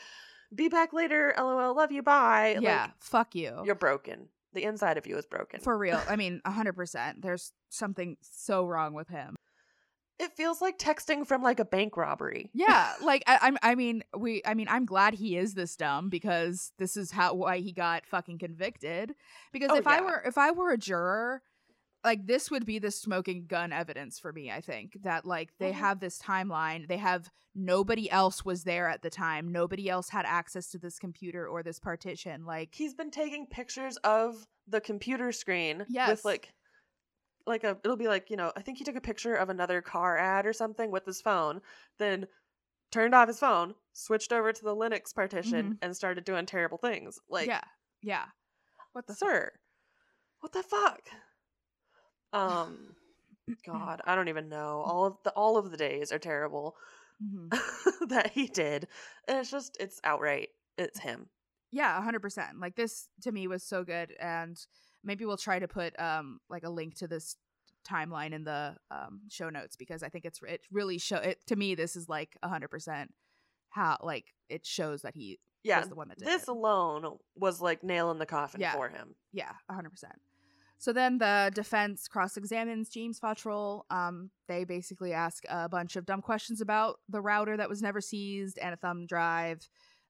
be back later, lol, love you, bye. yeah. Like fuck you. you're broken. The inside of you is broken. For real. I mean, a hundred percent. There's something so wrong with him. It feels like texting from like a bank robbery. Yeah, like I, I'm. I mean, we. I mean, I'm glad he is this dumb because this is how why he got fucking convicted. Because Oh, if I were if I were a juror, like this would be the smoking gun evidence for me. I think that like they Mhm. have this timeline. They have nobody else was there at the time. Nobody else had access to this computer or this partition. Like He's been taking pictures of the computer screen Yes. with like like a it'll be like, you know, I think he took a picture of another car ad or something with his phone, then turned off his phone, switched over to the Linux partition, and started doing terrible things. Like, yeah, yeah. What the fuck? sir, what the fuck? Um, God, I don't even know. All of the all of the days are terrible Mhm. that he did, and it's just it's outright. It's him. Yeah, hundred percent. Like this to me was so good, and maybe we'll try to put um like a link to this timeline in the um show notes because I think it's it really show it to me. This is like a hundred percent how like it shows that he Yeah, was the one that did this it. alone was like nail in the coffin Yeah. for him. Yeah, a hundred percent. So then the defense cross-examines James Fottrell. Um, they basically ask a bunch of dumb questions about the router that was never seized and a thumb drive.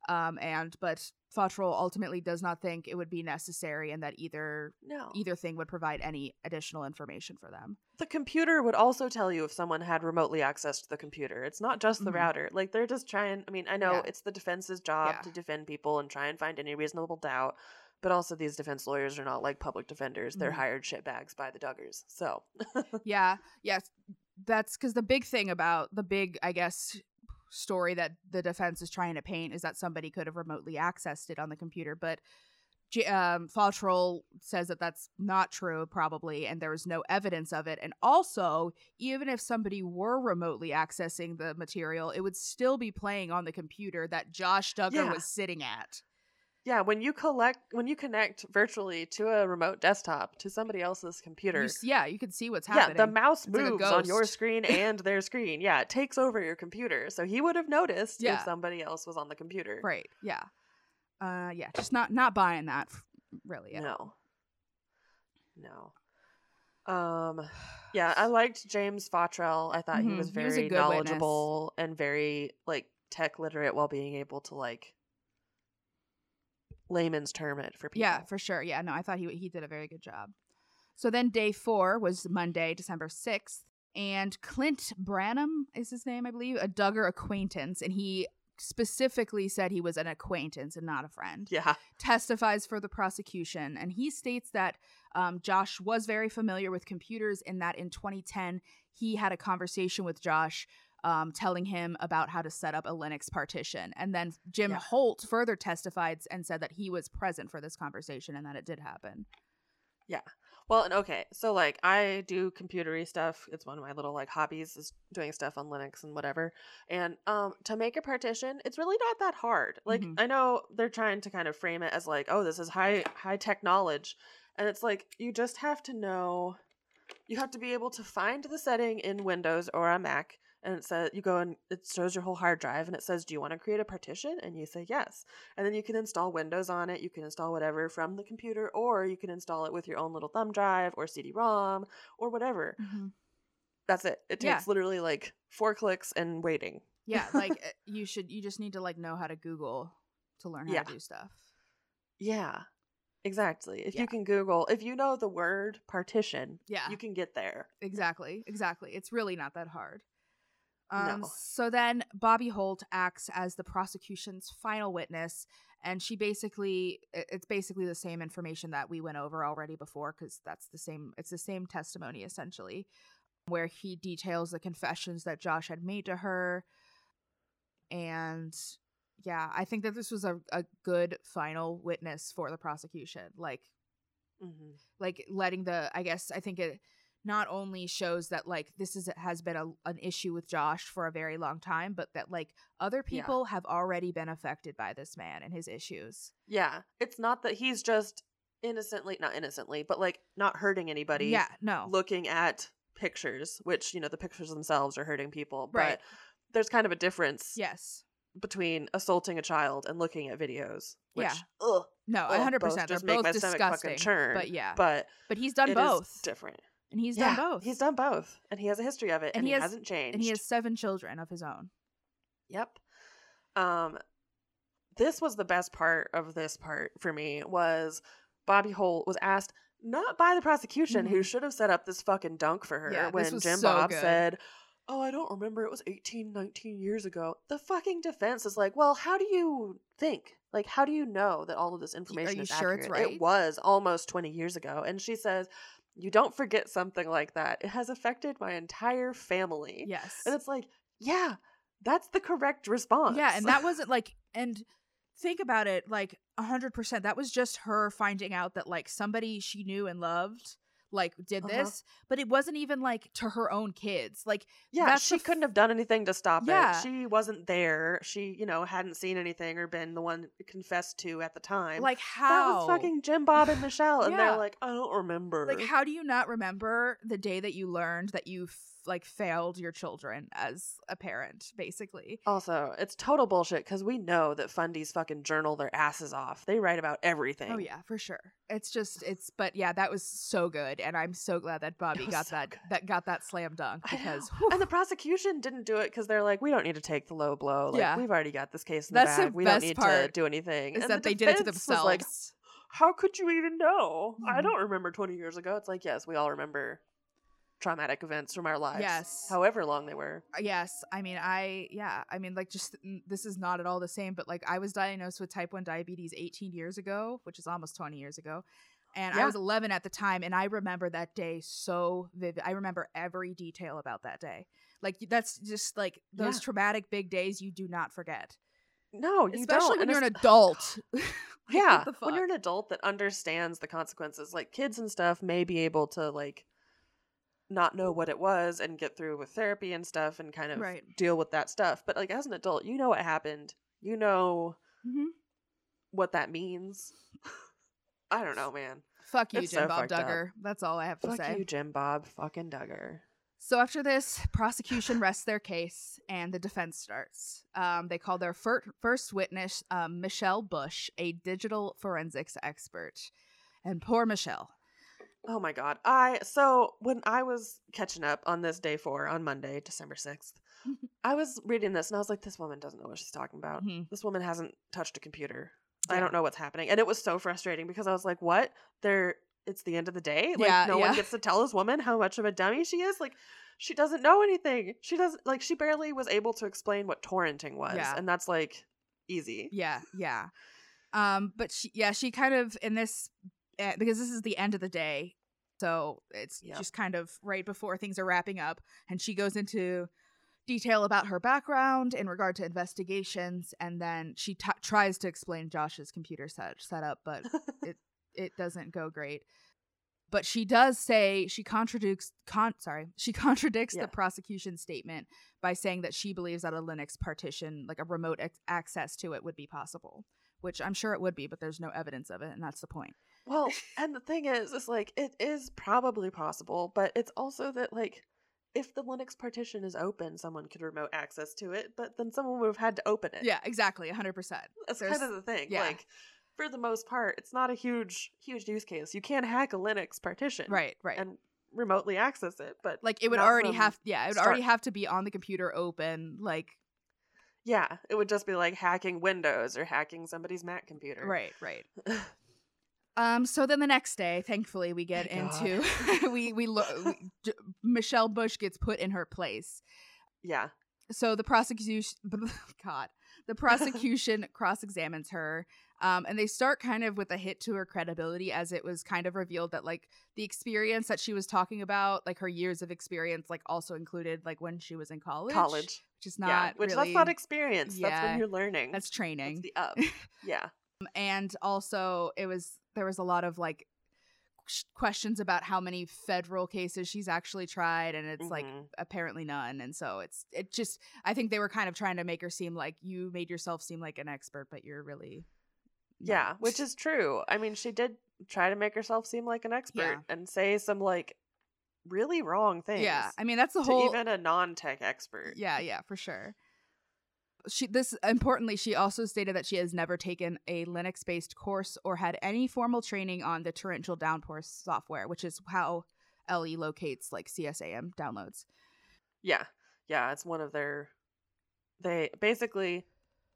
Um, and but Fottrell ultimately does not think it would be necessary, and that either No, either thing would provide any additional information for them. the computer would also tell you if someone had remotely accessed the computer. It's not just the Mhm. router. Like they're just trying. I mean, I know Yeah. it's the defense's job Yeah. to defend people and try and find any reasonable doubt. But also, these defense lawyers are not like public defenders. They're Mhm. hired shitbags by the Duggars. So, yeah, yes, that's because the big thing about the big, I guess, story that the defense is trying to paint is that somebody could have remotely accessed it on the computer, but. Um, Fottrell says that that's not true, probably, and there was no evidence of it. And also, even if somebody were remotely accessing the material, it would still be playing on the computer that Josh Duggar Yeah. was sitting at. Yeah, when you collect, when you connect virtually to a remote desktop to somebody else's computer, s- yeah, you can see what's happening. yeah, the mouse It's like moves on your screen and their screen. Yeah, it takes over your computer. So he would have noticed Yeah. if somebody else was on the computer. Right. Yeah. Uh yeah, just not not buying that really. at all. No. No. Um yeah, I liked James Fottrell. I thought he Mhm. was He was very good witness. knowledgeable and very like tech literate while being able to like layman's term it for people. Yeah, for sure. Yeah, no, I thought he he did a very good job. So then day 4 was Monday, December 6th, and Clint Branham is his name, I believe, a Duggar acquaintance, and he specifically said he was an acquaintance and not a friend. Yeah. testifies for the prosecution, and he states that um, Josh was very familiar with computers and that in 2010 he had a conversation with Josh. Um, telling him about how to set up a Linux partition. And then Jim Yeah. Holt further testified and said that he was present for this conversation and that it did happen. Yeah. Well, and okay, so like I do computery stuff. It's one of my little like hobbies is doing stuff on Linux and whatever. And um to make a partition, it's really not that hard. Like Mhm. I know they're trying to kind of frame it as like, oh, this is high high tech knowledge. And it's like you just have to know you have to be able to find the setting in Windows or a Mac and it says you go and it shows your whole hard drive and it says do you want to create a partition and you say yes and then you can install windows on it you can install whatever from the computer or you can install it with your own little thumb drive or cd-rom or whatever that's it it Yeah. takes literally like four clicks and waiting Yeah, like uh, you should, you just need to like know how to Google to learn how Yeah. to do stuff. yeah exactly if Yeah. you can google if you know the word partition Yeah. you can get there Exactly, exactly. It's really not that hard. Um, No. So then Bobby Holt acts as the prosecution's final witness, and she basically it's basically the same information that we went over already before because that's the same. It's the same testimony essentially, where he details the confessions that Josh had made to her, and yeah, I think that this was a, a good final witness for the prosecution. Like hmm like letting the i guess i think it not only shows that like this is has been a, an issue with josh for a very long time but that like other Yeah. people have already been affected by this man and his issues yeah it's not that he's just innocently not innocently but like not hurting anybody yeah no looking at pictures, which, you know, the pictures themselves are hurting people. Right. But there's kind of a difference yes between assaulting a child and looking at videos. Which, Yeah. ugh, no ugh, 100% they're just make both disgusting churn. but yeah But but he's done both different. And he's Yeah, done both He's done both. And he has a history of it. And And, he has- hasn't changed. and he has seven children of his own Yep. Um this was the best part of this part for me was Bobby Holt was asked not by the prosecution who Mhm. should have set up this fucking dunk for her Yeah, when Jim so Bob good. said, "Oh, I don't remember it was 18 19 years ago." The fucking defense is like, "Well, how do you think? Like how do you know that all of this information you is sure it's accurate? right? It was almost 20 years ago." And she says, "You don't forget something like that. It has affected my entire family." yes And it's like, yeah, That's the correct response. Yeah, and that wasn't like and think about it like 100% that was just her finding out that like somebody she knew and loved like did Uh-huh. this, but it wasn't even like to her own kids. Like yeah, she f- couldn't have done anything to stop Yeah. it. She wasn't there. She, you know, hadn't seen anything or been the one confessed to at the time. like how that was fucking Jim Bob and Michelle, and Yeah. they're like, I don't remember. like how do you not remember the day that you learned that you like failed your children as a parent basically Also, it's total bullshit because we know that fundies fucking journal their asses off. They write about everything. oh yeah for sure it's just it's but yeah that was so good and i'm so glad that bobby got so that good. that got that slam dunk because and the prosecution didn't do it because they're like, we don't need to take the low blow. Like, Yeah. we've already got this case in That's the the bag. we don't need to do anything. is And that the they did it to themselves like, how could you even know? I Mhm. don't remember 20 years ago. It's like, yes, we all remember traumatic events from our lives. Yes. However long they were. Uh, yes i mean i yeah i mean like just this is not at all the same but like i was diagnosed with type 1 diabetes 18 years ago which is almost 20 years ago and i was 11 at the time and i remember that day so vivid i remember every detail about that day like that's just like those Yeah. traumatic big days you do not forget No, you especially don't. when and you're an oh, adult Like, yeah, when you're an adult that understands the consequences, like kids and stuff may be able to like not know what it was and get through with therapy and stuff and kind of Right. deal with that stuff. But like as an adult, you know what happened. You know Mhm. what that means. I don't know, man. fuck you It's jim so bob fucked up. duggar that's all i have to Fuck say you, Jim Bob fucking Duggar. So after this, prosecution rests their case and the defense starts. Um, they call their fir- first witness um, Michelle Bush, a digital forensics expert. And poor Michelle. Oh my god. I so when I was catching up on this day four on Monday, December 6th, I was reading this and I was like, this woman doesn't know what she's talking about. Mhm. This woman hasn't touched a computer. I don't know what's happening. And it was so frustrating because I was like, what? They're it's the end of the day? Like Yeah, no yeah. one gets to tell this woman how much of a dummy she is? Like she doesn't know anything. She doesn't like she barely was able to explain what torrenting was. Yeah. And that's like easy. Yeah, yeah. Um, but she, yeah, she kind of in this Eh, because this is the end of the day, so it's Yep. just kind of right before things are wrapping up, and she goes into detail about her background in regard to investigations, and then she t- tries to explain Josh's computer set setup, but it it doesn't go great. But she does say she contradicts con sorry she contradicts Yeah. the prosecution statement by saying that she believes that a Linux partition, like a remote ex- access to it, would be possible. Which I'm sure it would be, but there's no evidence of it, and that's the point. Well, and the thing is, is like it is probably possible, but it's also that like if the Linux partition is open, someone could remote access to it, but then someone would have had to open it. Yeah, exactly, 100. percent that's there's- kind of the thing. yeah. Like for the most part, it's not a huge, huge use case. You can hack a Linux partition, Right, right. and remotely access it, but like it would already have, yeah, it would start. already have to be on the computer open, like yeah, it would just be like hacking Windows or hacking somebody's Mac computer. right, right. Um. So then the next day, thankfully, we get Thank into we we, lo- we J- Michelle Bush gets put in her place. yeah. So the prosecution, God, the prosecution cross examines her, um, and they start kind of with a hit to her credibility, as it was kind of revealed that like the experience that she was talking about, like her years of experience, like also included like when she was in college, College. which is not yeah. Which really that's not experience. That's when you're learning. that's That's training. the up. yeah. and also it was there was a lot of like questions about how many federal cases she's actually tried and it's like Mhm. apparently none and so it's it just i think they were kind of trying to make her seem like you made yourself seem like an expert but you're really Yeah, which is true. I mean, she did try to make herself seem like an expert Yeah. and say some like really wrong things. yeah i mean that's the whole even a non-tech expert. yeah yeah for sure she this importantly she also stated that she has never taken a linux based course or had any formal training on the torrential downpour software which is how le locates like csam downloads Yeah. Yeah, it's one of their they basically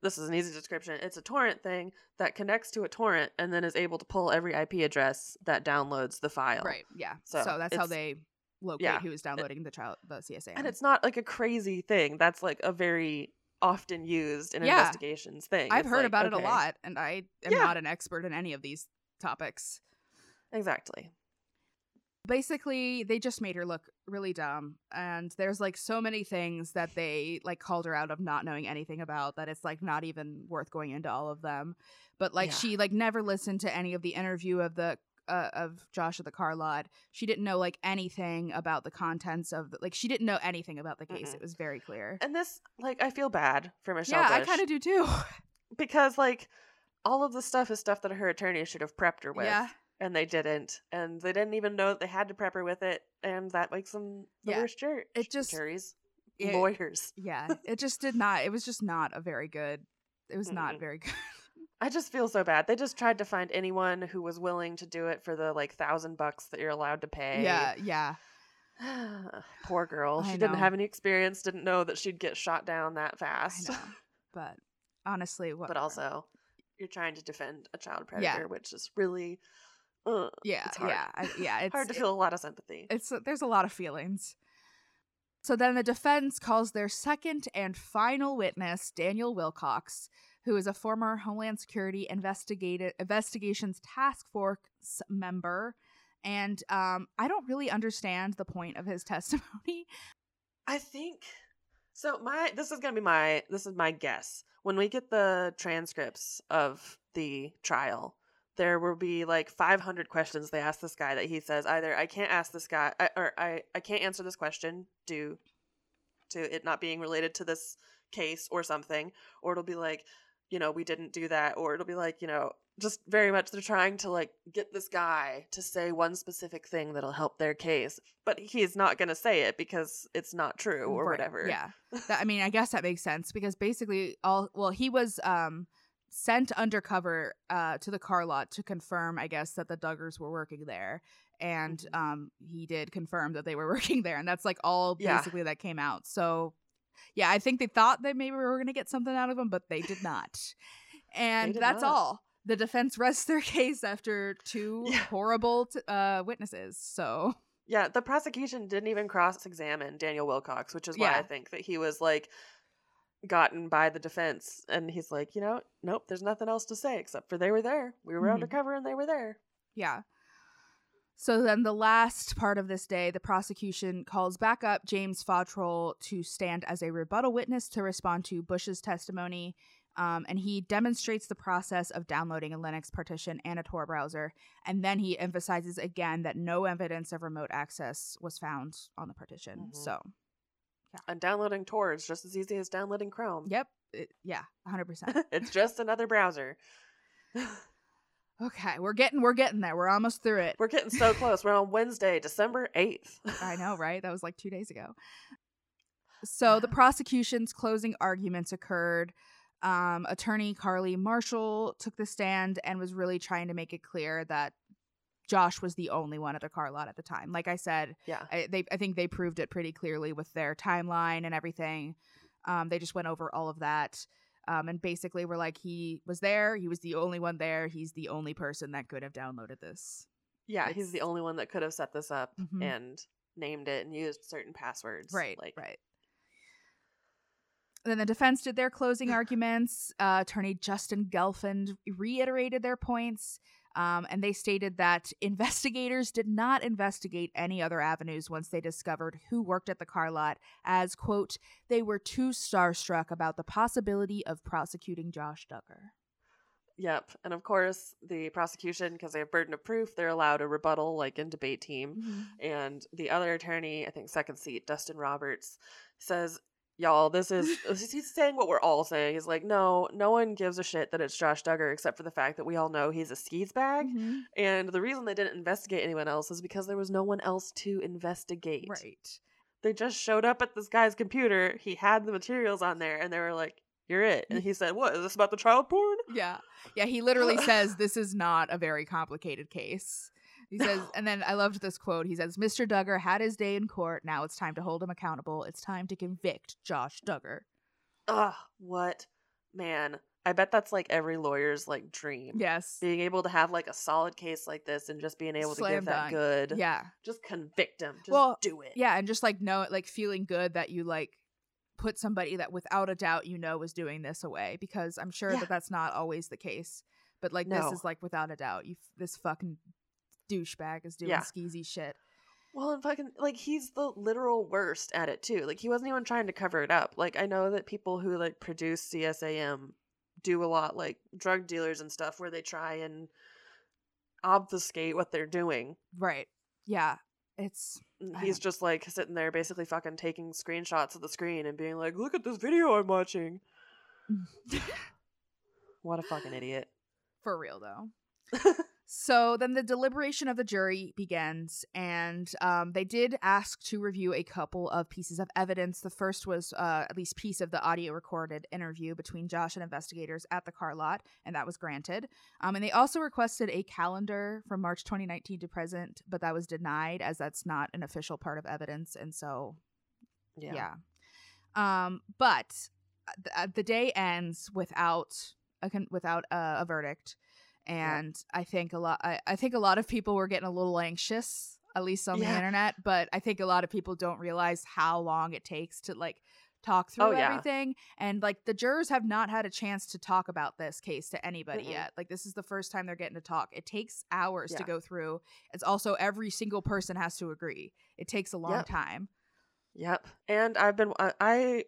this is an easy description. It's a torrent thing that connects to a torrent and then is able to pull every IP address that downloads the file. Right. Yeah. So, So, that's how they locate yeah. who is downloading the child the CSA. And it's not like a crazy thing. That's like a very often used in Yeah. investigations thing. I've It's heard like, about it a lot, and I am Yeah. not an expert in any of these topics. Exactly. Basically they just made her look really dumb and there's like so many things that they like called her out of not knowing anything about that it's like not even worth going into all of them but like Yeah. she like never listened to any of the interview of the uh, of Josh at the car lot. She didn't know like anything about the contents of the, like she didn't know anything about the case. Mm-mm. It was very clear. And this, like, I feel bad for Michelle yeah, I kind of do too. because, like, all of the stuff is stuff that her attorney should have prepped her with. yeah, And they didn't. And they didn't even know that they had to prep her with it. And that makes them the Yeah. worst jur- It just- juries. it- lawyers. yeah. It just did not. It was just not a very good. It was not Mm-mm. very good. I just feel so bad. They just tried to find anyone who was willing to do it for the like thousand bucks that you're allowed to pay. yeah, yeah. Poor girl. I She didn't know. have any experience, didn't know that she'd get shot down that fast. But honestly, what? but also, you're trying to defend a child Yeah. predator, which is really uh, yeah, it's hard. yeah, I, yeah. It's hard to it- feel a lot of sympathy. it's there's a lot of feelings. So then the defense calls their second and final witness, Daniel Wilcox, who is a former Homeland Security investigated investigations task force member. And um, I don't really understand the point of his testimony. I think so. My this is gonna be my this is my guess. When we get the transcripts of the trial, there will be like 500 questions they ask this guy that he says either I can't ask this guy I, or I I can't answer this question due to it not being related to this case or something, or it'll be like you know we didn't do that, or it'll be like you know just very much they're trying to like get this guy to say one specific thing that'll help their case but he's not going to say it because it's not true or Right, whatever Yeah. That, I mean, I guess that makes sense because basically all well, he was um sent undercover uh to the car lot to confirm, I guess, that the Duggars were working there. And Mhm. um he did confirm that they were working there. And that's like all Yeah. basically that came out. So yeah, I think they thought that maybe we were gonna get something out of him, but they did not. And did that's not. all. The defense rests their case after two Yeah. horrible t- uh witnesses. So yeah the prosecution didn't even cross-examine daniel wilcox which is why Yeah. i think that he was like gotten by the defense and he's like you know nope there's nothing else to say except for they were there we were Mhm. undercover and they were there Yeah. So then the last part of this day, the prosecution calls back up James Fottrell to stand as a rebuttal witness to respond to Bush's testimony. Um, and he demonstrates the process of downloading a Linux partition and a Tor browser. And then he emphasizes again that no evidence of remote access was found on the partition. Mhm. So, and downloading tor is just as easy as downloading chrome yep. it- yeah, 100%. it's just another browser okay, we're getting we're getting there. We're almost through it. we're getting so close we're on wednesday december 8th I know, right? That was like two days ago. So the prosecution's closing arguments occurred. Um, attorney Carly Marshall took the stand and was really trying to make it clear that Josh was the only one at the car lot at the time. Like I said, yeah I, they I think they proved it pretty clearly with their timeline and everything. Um, they just went over all of that. Um, and basically were like he was there, he was the only one there, he's the only person that could have downloaded this. yeah he's the only one that could have set this up Mhm. and named it and used certain passwords Right, like right. Then the defense did their closing arguments. Uh, attorney Justin Gelfand reiterated their points, um, and they stated that investigators did not investigate any other avenues once they discovered who worked at the car lot, as, quote, they were too starstruck about the possibility of prosecuting Josh Duggar. Yep. And of course, the prosecution, because they have burden of proof, they're allowed a rebuttal, like in debate team. And the other attorney, I think second seat, Dustin Roberts, says, Y'all, this is, he's saying what we're all saying. He's like, no, no one gives a shit that it's Josh Duggar except for the fact that we all know he's a skis bag. Mhm. And the reason they didn't investigate anyone else is because there was no one else to investigate. Right. They just showed up at this guy's computer. He had the materials on there, and they were like, You're it. And he said, What? Is this about the child porn? Yeah. Yeah, he literally says this is not a very complicated case. He says, and then I loved this quote. He says, Mr. Duggar had his day in court. Now it's time to hold him accountable. It's time to convict Josh Duggar. Ugh, what? Man, I bet that's like every lawyer's like dream. Yes. Being able to have like a solid case like this and just being able to Slam give that good. Yeah. Just convict him. Just Well, do it. Yeah. And just like know, like feeling good that you like put somebody that without a doubt you know was doing this away because I'm sure Yeah. that that's not always the case. But like No. this is like without a doubt, you f- this fucking douchebag is doing Yeah. skeezy shit. Well, and fucking like he's the literal worst at it too. Like he wasn't even trying to cover it up. Like I know that people who like produce CSAM do a lot like drug dealers and stuff where they try and obfuscate what they're doing. Right. Yeah. It's He's just like sitting there basically fucking taking screenshots of the screen and being like, "Look at this video I'm watching." What a fucking idiot. for real though. So then the deliberation of the jury begins, and um, they did ask to review a couple of pieces of evidence. The first was uh, at least piece of the audio recorded interview between Josh and investigators at the car lot, and that was granted. Um, and they also requested a calendar from March 2019 to present, but that was denied as that's not an official part of evidence, and so Yeah. yeah. Um, but uh, th- uh, the day ends without a con- without a, a verdict, and I think a lot. I, I think a lot of people were getting a little anxious, at least on the internet. But I think a lot of people don't realize how long it takes to like talk through Oh, yeah. everything, and like the jurors have not had a chance to talk about this case to anybody Mm-mm. yet. Like this is the first time they're getting to talk. It takes hours to go through. It's also every single person has to agree. It takes a long Yep. time. Yep. And I've been I, I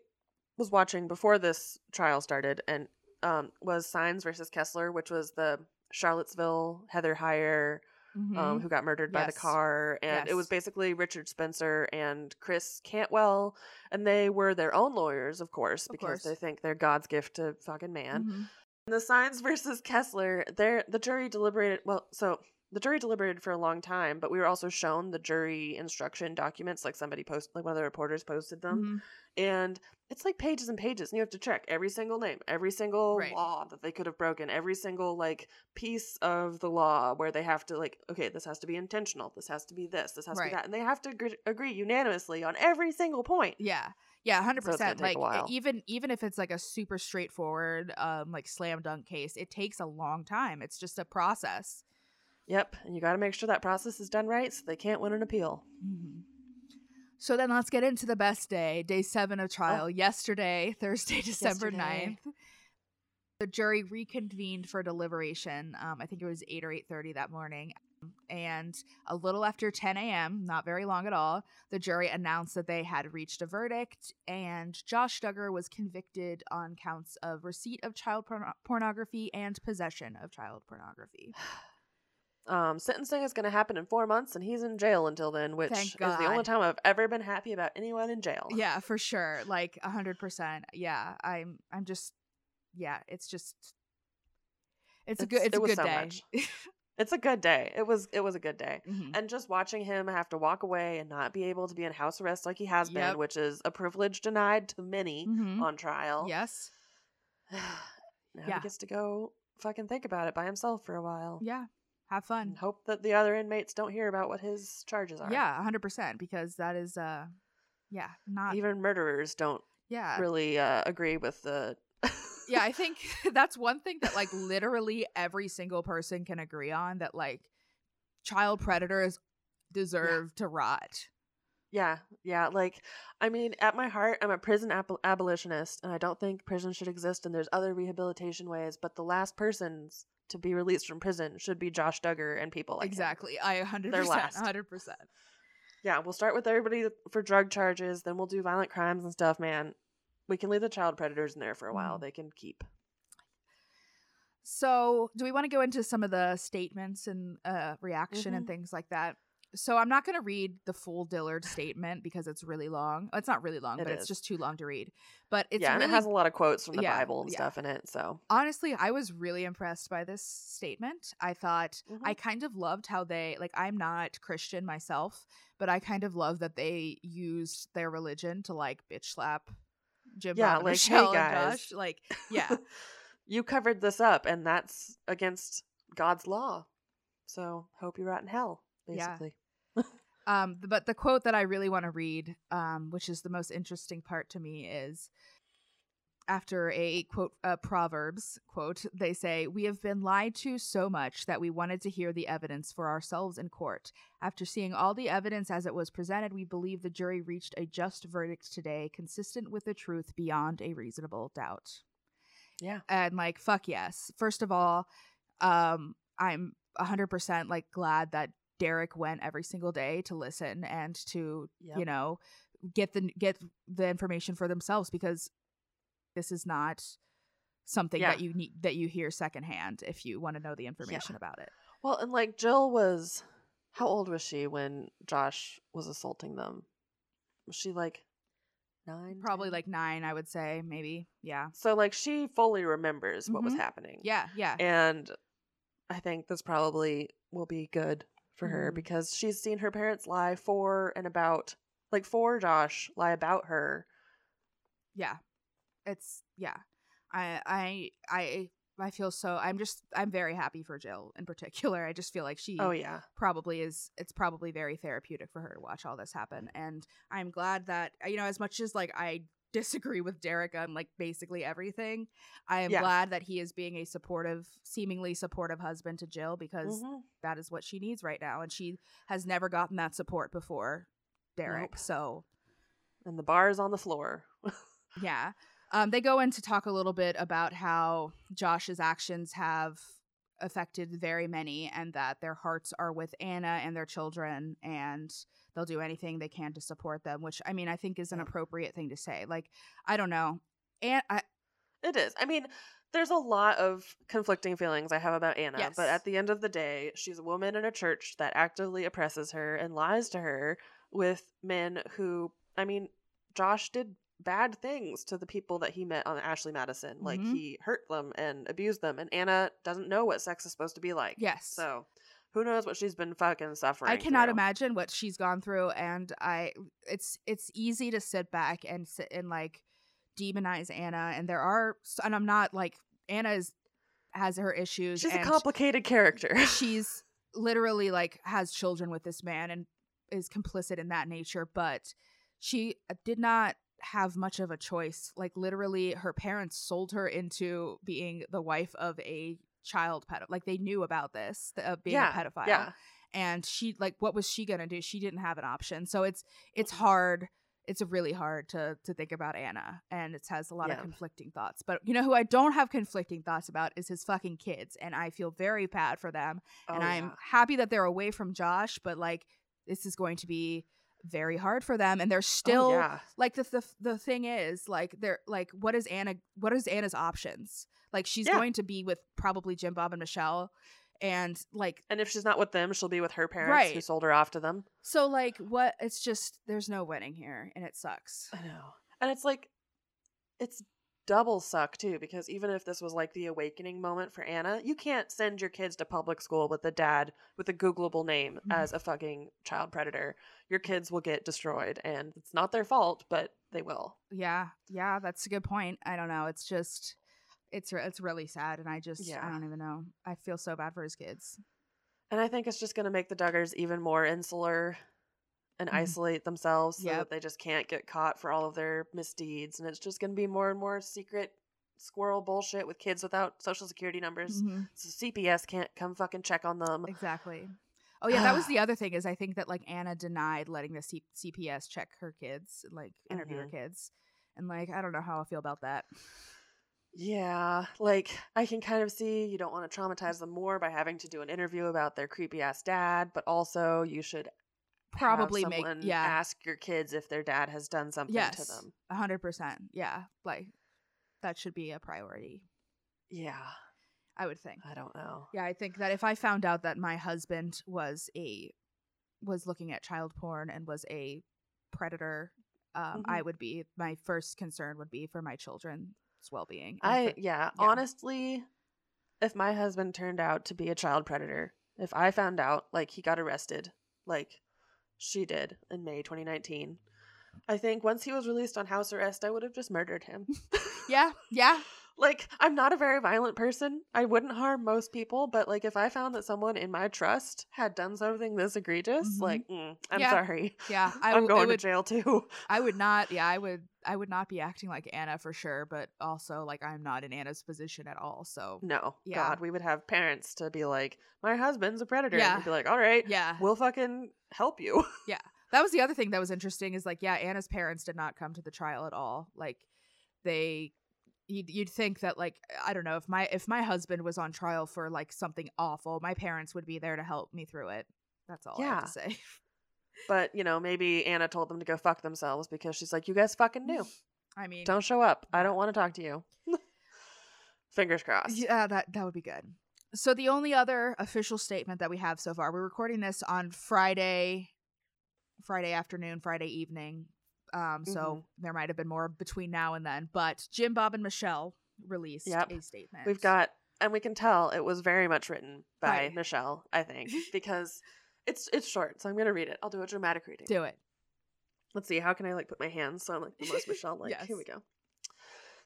was watching before this trial started and um was Sines versus Kessler, which was the Charlottesville Heather Heyer um Mhm. who got murdered by the car and it was basically Richard Spencer and Chris Cantwell and they were their own lawyers, of course, Of because they think they're God's gift to fucking man. Mhm. The Sines versus Kessler, there the jury deliberated. Well, so the jury deliberated for a long time, but we were also shown the jury instruction documents, like somebody posted, like one of the reporters posted them, Mhm. and it's like pages and pages, and you have to check every single name, every single Right. law that they could have broken, every single like piece of the law where they have to like, okay, this has to be intentional, this has to be this, this has to be that, and they have to agree, agree unanimously on every single point. Yeah. Yeah, hundred so percent. Like even even if it's like a super straightforward, um, like slam dunk case, it takes a long time. It's just a process. Yep, and you got to make sure that process is done right, so they can't win an appeal. Mm-hmm. So then let's get into the best day, day seven of trial. Yesterday, Thursday, December Oh. Yesterday. 9th. The jury reconvened for deliberation. Um, I think it was eight or eight thirty that morning, and a little after ten a.m., not very long at all, the jury announced that they had reached a verdict, and Josh Duggar was convicted on counts of receipt of child porno- pornography and possession of child pornography. Um, sentencing is going to happen in four months, and he's in jail until then, which is the only time I've ever been happy about anyone in jail. Yeah, for sure. Like a hundred percent. Yeah, I'm. I'm just. Yeah, it's just. It's, a good. It's- It's it a was good so day. much. it's a good day. It was it was a good day, Mhm. and just watching him have to walk away and not be able to be in house arrest like he has Yep. been, which is a privilege denied to many Mhm. on trial. Yes. now Yeah. he gets to go fucking think about it by himself for a while. Yeah. Have fun. And hope that the other inmates don't hear about what his charges are. Yeah, a hundred percent. Because that is. uh Yeah. Not. Even murderers don't yeah. really uh, agree with the. Yeah, I think that's one thing that like literally every single person can agree on. That like child predators deserve to rot. Yeah, yeah. Like, I mean, at my heart, I'm a prison ab- abolitionist, and I don't think prison should exist. And there's other rehabilitation ways, but the last persons to be released from prison should be Josh Duggar and people like him. exactly. I a hundred They're percent. hundred percent. Yeah, we'll start with everybody for drug charges, then we'll do violent crimes and stuff. Man, we can leave the child predators in there for a while. Mhm. They can keep. So, do we want to go into some of the statements and uh, reaction and Mhm. things like that? So, I'm not going to read the full Dillard statement because it's really long. It's not really long, It but it's just too long to read. But it's yeah, and it has a lot of quotes from the Yeah, Bible and yeah. stuff in it. So honestly, I was really impressed by this statement. I thought Mhm. I kind of loved how they like. I'm not Christian myself, but I kind of love that they used their religion to like bitch slap Jim Yeah, like, hey, Michelle and. Josh. Like, yeah. you covered this up, and that's against God's law. So hope you rot in hell, Yeah. Um, but the quote that I really want to read, um, which is the most interesting part to me, is after a quote uh, Proverbs quote. They say, "We have been lied to so much that we wanted to hear the evidence for ourselves in court. After seeing all the evidence as it was presented, we believe the jury reached a just verdict today, consistent with the truth beyond a reasonable doubt." Yeah. and like fuck yes first of all um i'm 100% like glad that Derick went every single day to listen and to Yep. you know get the get the information for themselves because this is not something Yeah. that you need that you hear secondhand if you want to know the information about it. Well, and like Jill was, how old was she when Josh was assaulting them? Was she like nine? Probably 10? like nine, I would say, maybe. Yeah, So like she fully remembers what was Mhm. happening. yeah, yeah. And I think this probably will be good for her Mhm. because she's seen her parents lie for and about, like for Josh, lie about her. yeah it's yeah i i i i feel so i'm just i'm very happy for jill in particular i just feel like she Oh yeah. probably is it's probably very therapeutic for her to watch all this happen and i'm glad that you know as much as like i disagree with derick on like basically everything i am Yeah. glad that he is being a supportive seemingly supportive husband to jill because Mhm. that is what she needs right now and she has never gotten that support before derick Nope. so And the bar is on the floor. Yeah. Um, they go in to talk a little bit about how Josh's actions have affected very many and that their hearts are with Anna and their children and they'll do anything they can to support them, which I mean, I think is an appropriate thing to say. Like, I don't know. And I, It is. I mean, there's a lot of conflicting feelings I have about Anna, Yes. but at the end of the day, she's a woman in a church that actively oppresses her and lies to her with men who, I mean, Josh did bad things to the people that he met on Ashley Madison. Like Mhm. he hurt them and abused them, and Anna doesn't know what sex is supposed to be like. yes. So, who knows what she's been fucking suffering? I cannot through. imagine what she's gone through, and I it's it's easy to sit back and sit and like demonize Anna, and there are, and I'm not like Anna is has her issues. She's a complicated character. she's literally like has children with this man and is complicit in that nature, but she uh, did not have much of a choice. Like literally, her parents sold her into being the wife of a child pedophile. Like they knew about this, the, uh, being yeah, a pedophile Yeah. and she like what was she gonna do she didn't have an option so it's it's hard it's really hard to to think about anna and it has a lot of conflicting thoughts but you know who i don't have conflicting thoughts about is his fucking kids and i feel very bad for them and Oh, i'm yeah. happy that they're away from josh but like this is going to be very hard for them and they're oh, still oh, yeah. like the, the the thing is like they're like what is anna what is anna's options like she's Yeah. going to be with probably jim bob and michelle and like And if she's not with them, she'll be with her parents who Right. sold her off to them. So like what it's just there's no winning here and it sucks. I know. And it's like it's double suck too, because even if this was like the awakening moment for Anna, you can't send your kids to public school with a dad with a Googleable name Mhm. as a fucking child predator. Your kids will get destroyed and it's not their fault, but they will. Yeah. Yeah, that's a good point. I don't know. It's just it's it's really sad and I just yeah. I don't even know. I feel so bad for his kids. And I think it's just going to make the Duggars even more insular and Mhm. isolate themselves so Yep. that they just can't get caught for all of their misdeeds. And it's just going to be more and more secret squirrel bullshit with kids without social security numbers. Mhm. So CPS can't come fucking check on them. Exactly. Oh yeah, that was the other thing is I think that like Anna denied letting the C- CPS check her kids, like interview her Mhm. kids. And like I don't know how I feel about that. Yeah, like I can kind of see you don't want to traumatize them more by having to do an interview about their creepy ass dad, but also you should Probably make- someone yeah. ask your kids if their dad has done something to Yes. them. A hundred percent. Yeah. Like that should be a priority, Yeah, I would think. I don't know. Yeah, I think that if I found out that my husband was a was looking at child porn and was a predator, um, I Mhm. would be my first concern would be for my children's well being. I yeah, yeah. honestly, if my husband turned out to be a child predator, if I found out like he got arrested, like she did in May 2019, I think once he was released on house arrest, I would have just murdered him. yeah, yeah, like I'm not a very violent person. I wouldn't harm most people, but like if I found that someone in my trust had done something this egregious, Mhm. like mm, I'm Yeah. sorry, yeah. I I'm going I to jail too. I would not. Yeah, I would. I would not be acting like Anna for sure, but also like I'm not in Anna's position at all. So No, Yeah. God, we would have parents to be like, my husband's a predator. Yeah. And we'd be like, all right, yeah, we'll fucking help you. Yeah, that was the other thing that was interesting is like yeah anna's parents did not come to the trial at all like they you'd, you'd think that like i don't know if my if my husband was on trial for like something awful my parents would be there to help me through it That's all I have to say. But, you know, maybe Anna told them to go fuck themselves because she's like, you guys fucking knew. I mean, Don't show up. I don't want to talk to you. Fingers crossed. Yeah, that that would be good. So the only other official statement that we have so far, we're recording this on Friday, Friday afternoon, Friday evening. Um, so Mm-hmm. there might have been more between now and then, but Jim, Bob, and Michelle released Yep. a statement. We've got, and we can tell it was very much written by Right. Michelle, I think, because it's it's short. So I'm going to read it. I'll do a dramatic reading. do it. Let's see. How can I like put my hands so I'm like the most Michelle like? Yes. Here we go.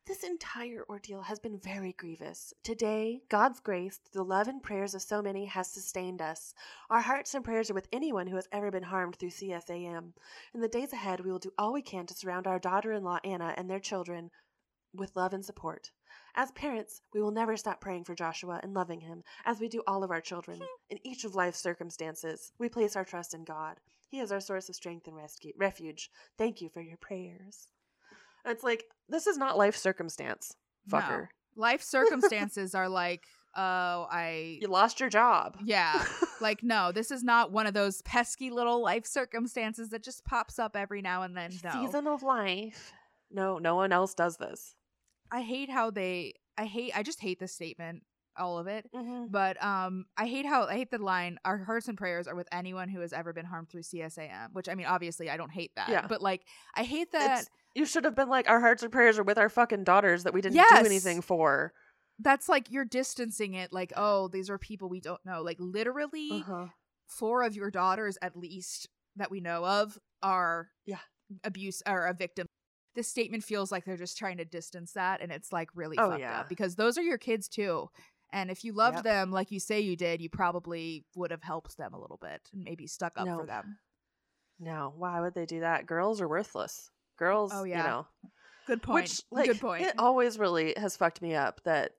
This entire ordeal has been very grievous. Today, God's grace, through the love and prayers of so many, has sustained us. Our hearts and prayers are with anyone who has ever been harmed through CSAM. In the days ahead, we will do all we can to surround our daughter in law, Anna, and their children with love and support. As parents, we will never stop praying for Joshua and loving him, as we do all of our children. Hmm. In each of life's circumstances, we place our trust in God. He is our source of strength and rescue, refuge. Thank you for your prayers. And it's like, this is not life circumstance, fucker. No. Life circumstances are like, oh, I You lost your job. yeah. Like, no, this is not one of those pesky little life circumstances that just pops up every now and then. No. Season of life. No, no one else does this. I hate how they I hate I just hate this statement, all of it. Mm-hmm. But um I hate how I hate the line our hearts and prayers are with anyone who has ever been harmed through CSAM, which I mean obviously I don't hate that. Yeah. But like I hate that It's, you should have been like, our hearts and prayers are with our fucking daughters that we didn't Yes. do anything for. that's like you're distancing it like oh these are people we don't know. Like literally Uh-huh. four of your daughters at least that we know of are Yeah. abuse or a victim this statement feels like they're just trying to distance that and it's like really Oh, fucked yeah. up because those are your kids too and if you loved Yep. them like you say you did you probably would have helped them a little bit and maybe stuck up for them No, why would they do that? Girls are worthless. Girls, Oh, yeah you know. good point Which, like, good point it always really has fucked me up that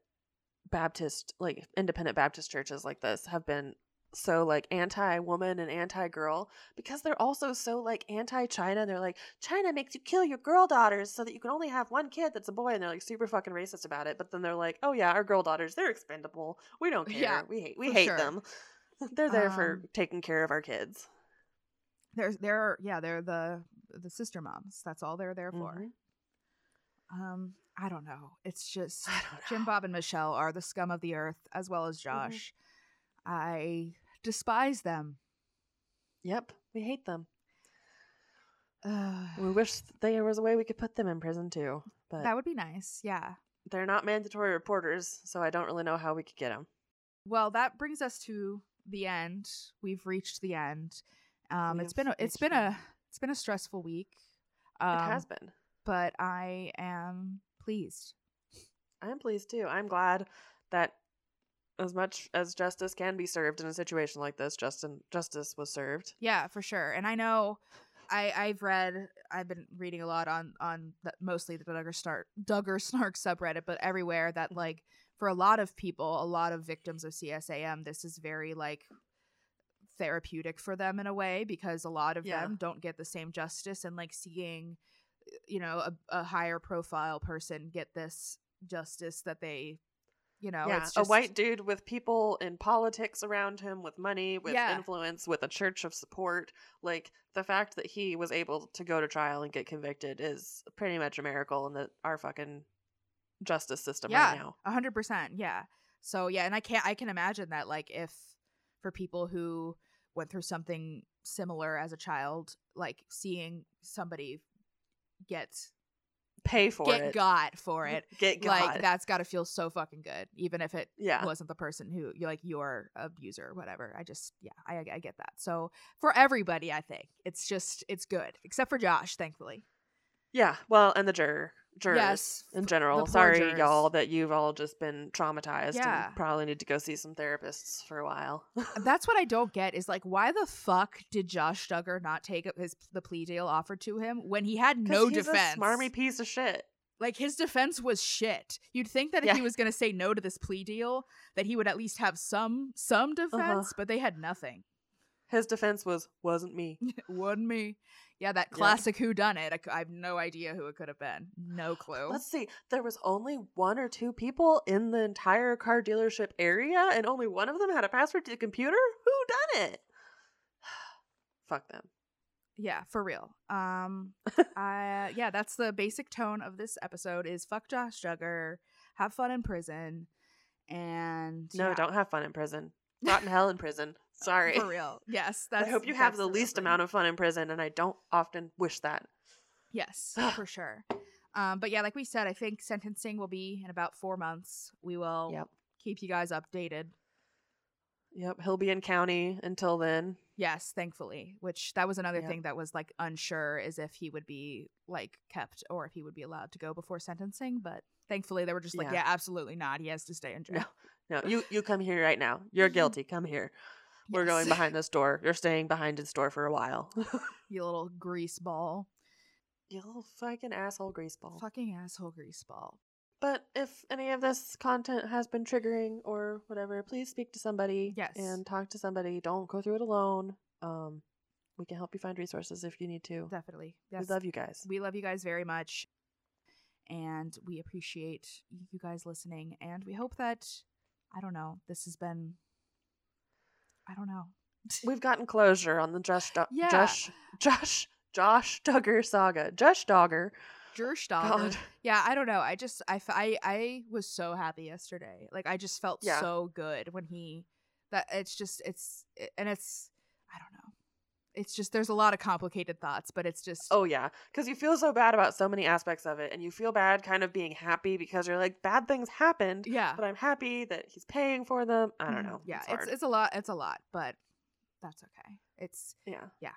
Baptist, like, independent Baptist churches like this have been so, like, anti woman and anti girl because they're also so, like, anti China. They're like, China makes you kill your girl daughters so that you can only have one kid that's a boy. And they're, like, super fucking racist about it. But then they're like, oh, yeah, our girl daughters, they're expendable. We don't care. Yeah, we hate, we hate sure. them. They're there for Um, taking care of our kids. they're they're yeah they're the the sister moms that's all they're there for Mhm. um i don't know it's just Jim. Bob, and Michelle are the scum of the earth, as well as Mm-hmm. Josh. I despise them. Yep, we hate them. Uh, We wish there was a way we could put them in prison too, but that would be nice. Yeah. they're not mandatory reporters, so I don't really know how we could get them. Well, that brings us to the end. We've reached the end. Um, We it's been a, it's been a. it's been a stressful week. Um, it has been. but I am pleased. I'm pleased too. I'm glad that as much as justice can be served in a situation like this, Justin justice was served. Yeah, for sure. And I know I I've read I've been reading a lot on on the, mostly the Duggar Snark Duggar Snark subreddit, but everywhere that like for a lot of people, a lot of victims of CSAM, this is very like therapeutic for them in a way because a lot of Yeah. them don't get the same justice and like seeing eh, you know a, a higher profile person get this justice that they you know yeah, it's a white dude with people in politics around him, with money, with Yeah. influence, with a church of support. Like the fact that he was able to go to trial and get convicted is pretty much a miracle in the our fucking justice system yeah right now. a hundred percent yeah so yeah and i can't i can imagine that like if for people who went through something similar as a child like seeing somebody get Pay for it. get it. got for it Get got. like that's got to feel so fucking good even if it Yeah. wasn't the person who you like your abuser or whatever i just yeah I, I get that so for everybody i think it's just it's good except for josh thankfully Yeah. Well, and the juror jurors Yes, in general. Sorry, jurors. y'all, that you've all just been traumatized Yeah. and probably need to go see some therapists for a while. That's what I don't get is like why the fuck did Josh Duggar not take up his the plea deal offered to him when he had no defense? A smarmy piece of shit. like his defense was shit. You'd think that if Yeah. he was going to say no to this plea deal, that he would at least have some some Uh-huh. defense, but they had nothing. His defense was wasn't me. Wasn't me. Yeah, that Yeah. classic who done it. I have no idea who it could have been. No clue. Let's see. There was only one or two people in the entire car dealership area, and only one of them had a password to the computer. Who done it? fuck them. Yeah, for real. Um, I yeah, that's the basic tone of this episode. Is fuck Josh Duggar, have fun in prison, and No, yeah, don't have fun in prison. Rotten hell in prison. Sorry. for real. Yes, that's. I hope you have the least thing. amount of fun in prison, and I don't often wish that. Yes, for sure. Um, but yeah, like we said, I think sentencing will be in about four months. We will Yep. keep you guys updated. Yep. He'll be in county until then. Yes, thankfully. Which that was another Yep. thing that was like unsure is if he would be like kept or if he would be allowed to go before sentencing. But thankfully, they were just like, Yeah. yeah, absolutely not. He has to stay in jail. No, No, you you come here right now. You're guilty. Come here. We're going behind this door. You're staying behind this door for a while. you little grease ball, you little fucking asshole greaseball. fucking asshole grease ball. But if any of this content has been triggering or whatever, please speak to somebody. Yes. And talk to somebody. Don't go through it alone. Um, we can help you find resources if you need to. Definitely. Yes. We love you guys. We love you guys very much. And we appreciate you guys listening. And we hope that, I don't know, this has been, I don't know. We've gotten closure on the Josh, Do- Yeah. Josh, Josh, Josh Duggar saga. Josh Dogger. Gerstogger. God. Yeah, I don't know. I just, I, I, I was so happy yesterday. Like, I just felt Yeah. so good when he, that it's just, it's, it, and it's, I don't know. It's just, there's a lot of complicated thoughts, but it's just, Oh yeah, because you feel so bad about so many aspects of it, and you feel bad kind of being happy because you're like bad things happened, yeah. but I'm happy that he's paying for them. I don't Mhm. know. Yeah, it's, it's, it's a lot. It's a lot, but that's okay. It's Yeah. yeah.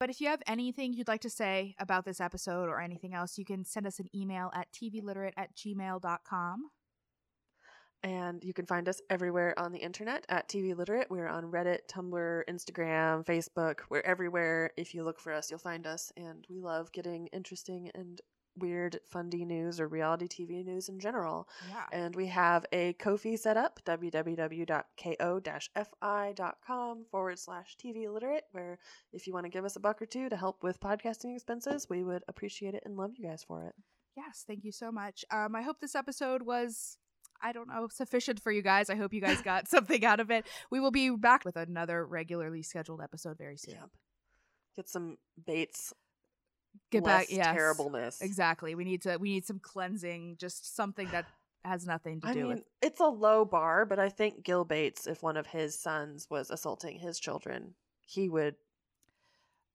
But if you have anything you'd like to say about this episode or anything else, you can send us an email at tvliterate at gmail.com. And you can find us everywhere on the internet at TV Literate. We're on Reddit, Tumblr, Instagram, Facebook. We're everywhere. If you look for us, you'll find us. And we love getting interesting and weird, fundy news or reality TV news in general. Yeah. And we have a Ko-fi set up, www.ko-fi.com forward slash TV Literate, where if you want to give us a buck or two to help with podcasting expenses, we would appreciate it and love you guys for it. Yes, thank you so much. Um, I hope this episode was, I don't know, sufficient for you guys. I hope you guys got something out of it. We will be back with another regularly scheduled episode very soon. Yep. Get some Bates. Get back, yeah. terribleness. Exactly. We need to. We need some cleansing. Just something that has nothing to I do mean, with. it's a low bar, but I think Gil Bates, if one of his sons was assaulting his children, he would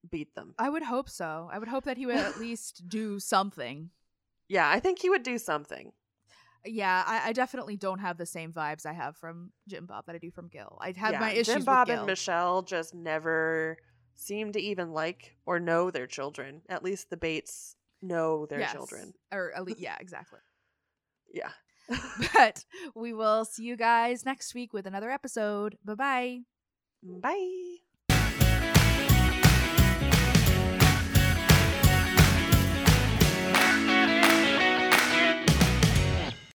beat them. I would hope so. I would hope that he would at least do something. Yeah, I think he would do something. Yeah, I, I definitely don't have the same vibes I have from Jim Bob that I do from Gil. I have yeah, my issues Jim Bob and Michelle just never seem to even like or know their children. At least the Bates know their Yes. children. or at least, yeah, exactly. Yeah. but we will see you guys next week with another episode. Bye bye. Bye.